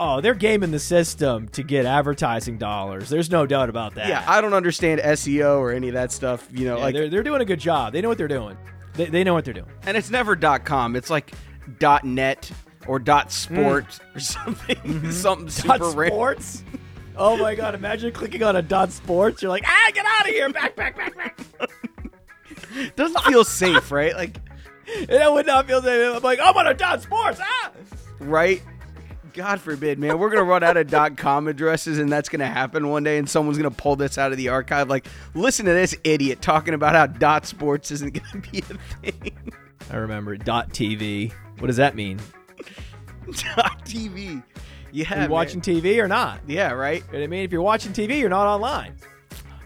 Oh, they're gaming the system to get advertising dollars. There's no doubt about that. yeah, I don't understand SEO or any of that stuff. You know, Yeah, like they're, they're doing a good job. They know what they're doing. They, they know what they're doing. And it's never .com. It's like .net or .sport or something. Something super Mm. Dot random. sports. oh my god! Imagine clicking on a dot sports. You're like, ah, get out of here! Back, back, back, back. Doesn't feel safe, right? Like, that would not feel safe. I'm like, I'm on a dot sports. Ah. right? God forbid, man. We're gonna run out of dot com addresses, and that's gonna happen one day. And someone's gonna pull this out of the archive. Like, listen to this idiot talking about how dot sports isn't gonna be a thing. I remember. Dot TV. What does that mean? dot TV. Yeah, Are you man. watching TV or not? Yeah, right. You know I mean? If you're watching TV, you're not online.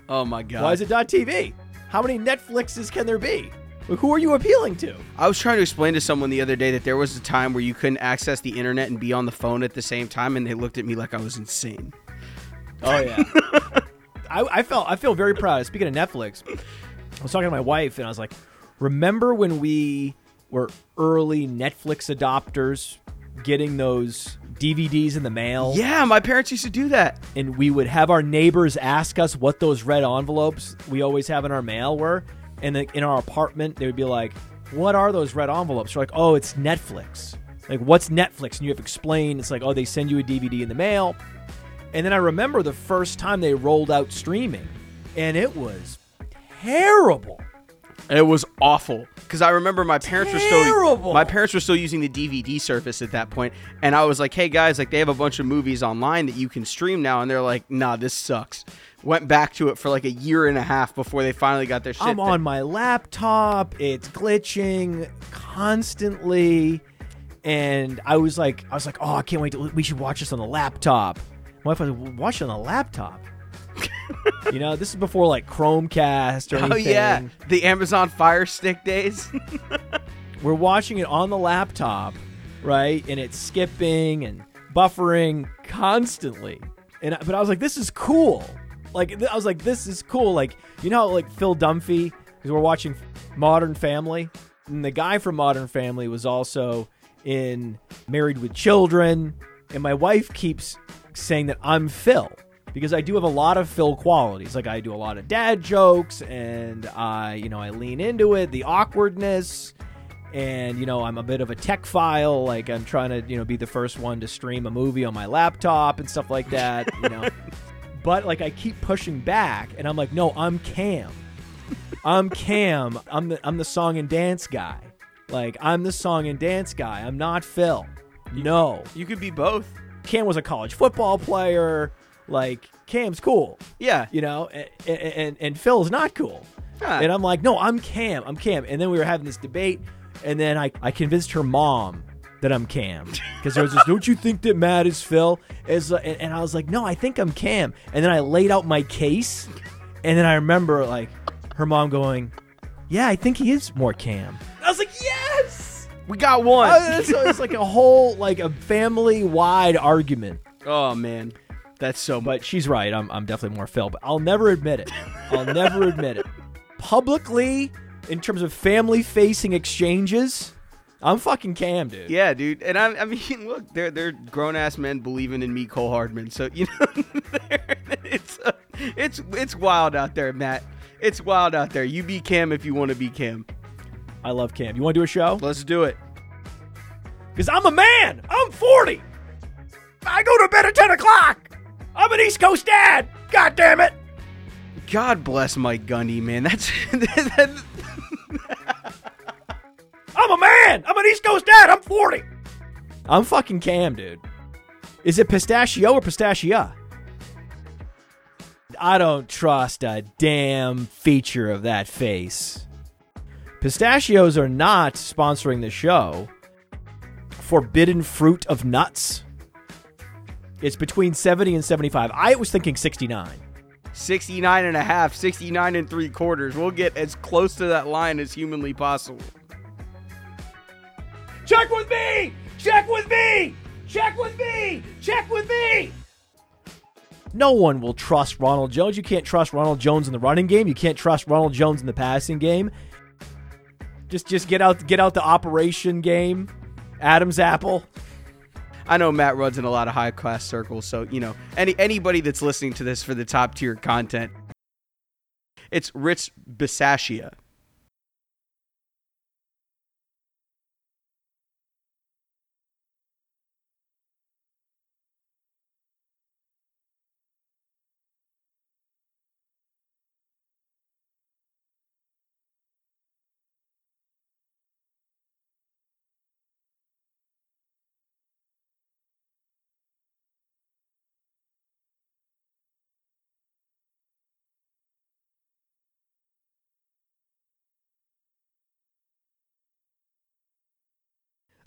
Oh my god. Why is it dot TV? How many Netflixes can there be? Who are you appealing to? I was trying to explain to someone the other day that there was a time where you couldn't access the internet and be on the phone at the same time, and they looked at me like I was insane. Oh yeah. I, I felt I feel very proud. Speaking of Netflix, I was talking to my wife and I was like, "Remember when we were early Netflix adopters, getting those DVDs in the mail, Yeah, my parents used to do that. and we would have our neighbors ask us what those red envelopes we always have in our mail were, and then in our apartment they would be like, "What are those red envelopes?" We're like, "Oh, it's Netflix." Like, what's Netflix? And you have to explain. It's like, oh, they send you a DVD in the mail. And then I remember the first time they rolled out streaming, and it was terrible. It was awful because I remember my parents were still my parents were still using the DVD service at that point, and I was like, "Hey guys, like they have a bunch of movies online that you can stream now," and they're like, "Nah, this sucks." Went back to it for like a year and a half before they finally got their shit. I'm on my laptop. It's glitching constantly, and I was like, I was like, oh, I can't wait. To, we should watch this on the laptop. My wife was like, watch it on the laptop. You know, this is before like Chromecast or anything. Oh yeah, the Amazon Fire Stick days. We're watching it on the laptop, right? And it's skipping and buffering constantly. and but I was like, this is cool. Like I was like, this is cool. Like you know, how, like Phil Dunphy because we're watching Modern Family, and the guy from Modern Family was also in Married with Children, and my wife keeps saying that I'm Phil because I do have a lot of Phil qualities. Like I do a lot of dad jokes, and I, you know, I lean into it, the awkwardness, and you know, I'm a bit of a tech file. Like I'm trying to, you know, be the first one to stream a movie on my laptop and stuff like that. You know, but like I keep pushing back, and I'm like, no, I'm Cam. I'm Cam. I'm the I'm the song and dance guy. Like I'm the song and dance guy. I'm not Phil. No. You could be both. Cam was a college football player. Like Cam's cool, Yeah. you know, and and, and Phil's not cool. Ah. And I'm like, no, I'm Cam. I'm Cam. And then we were having this debate, and then I, I convinced her mom that I'm Cam because there was this. Don't you think that Matt is Phil? Is and, and I was like, no, I think I'm Cam. And then I laid out my case, and then I remember like her mom going, yeah, I think he is more Cam. I was like, yes. We got one. Uh, so it's like a whole like a family wide argument. oh man, that's so much. But she's right. I'm, I'm definitely more Phil, but I'll never admit it. I'll never admit it. Publicly, in terms of family facing exchanges, I'm fucking Cam, dude. Yeah, dude. And I, I mean, look, they're they're grown ass men believing in me, Cole Hardman. So you know, it's uh, it's it's wild out there, Matt. It's wild out there. You be Cam if you want to be Cam. I love Cam. You want to do a show? Let's do it. Because I'm a man. I'm 40. I go to bed at 10 o'clock. I'm an East Coast dad. God damn it. God bless Mike Gundy, man. That's that, I'm a man. I'm an East Coast dad. I'm 40. I'm fucking Cam, dude. Is it pistachio or pistachia? I don't trust a damn feature of that face. Pistachios are not sponsoring the show. Forbidden fruit of nuts. It's between 70 and 75. I was thinking 69. 69 and a half, 69 and three quarters. We'll get as close to that line as humanly possible. Check with me! Check with me! Check with me! Check with me! No one will trust Ronald Jones. You can't trust Ronald Jones in the running game. You can't trust Ronald Jones in the passing game. Just just get out get out the operation game. Adam's apple. I know Matt runs in a lot of high class circles, so you know any anybody that's listening to this for the top tier content, it's Rich Bisaccia.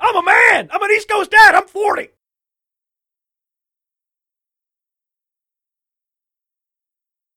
I'm a man. I'm an East Coast dad. I'm 40.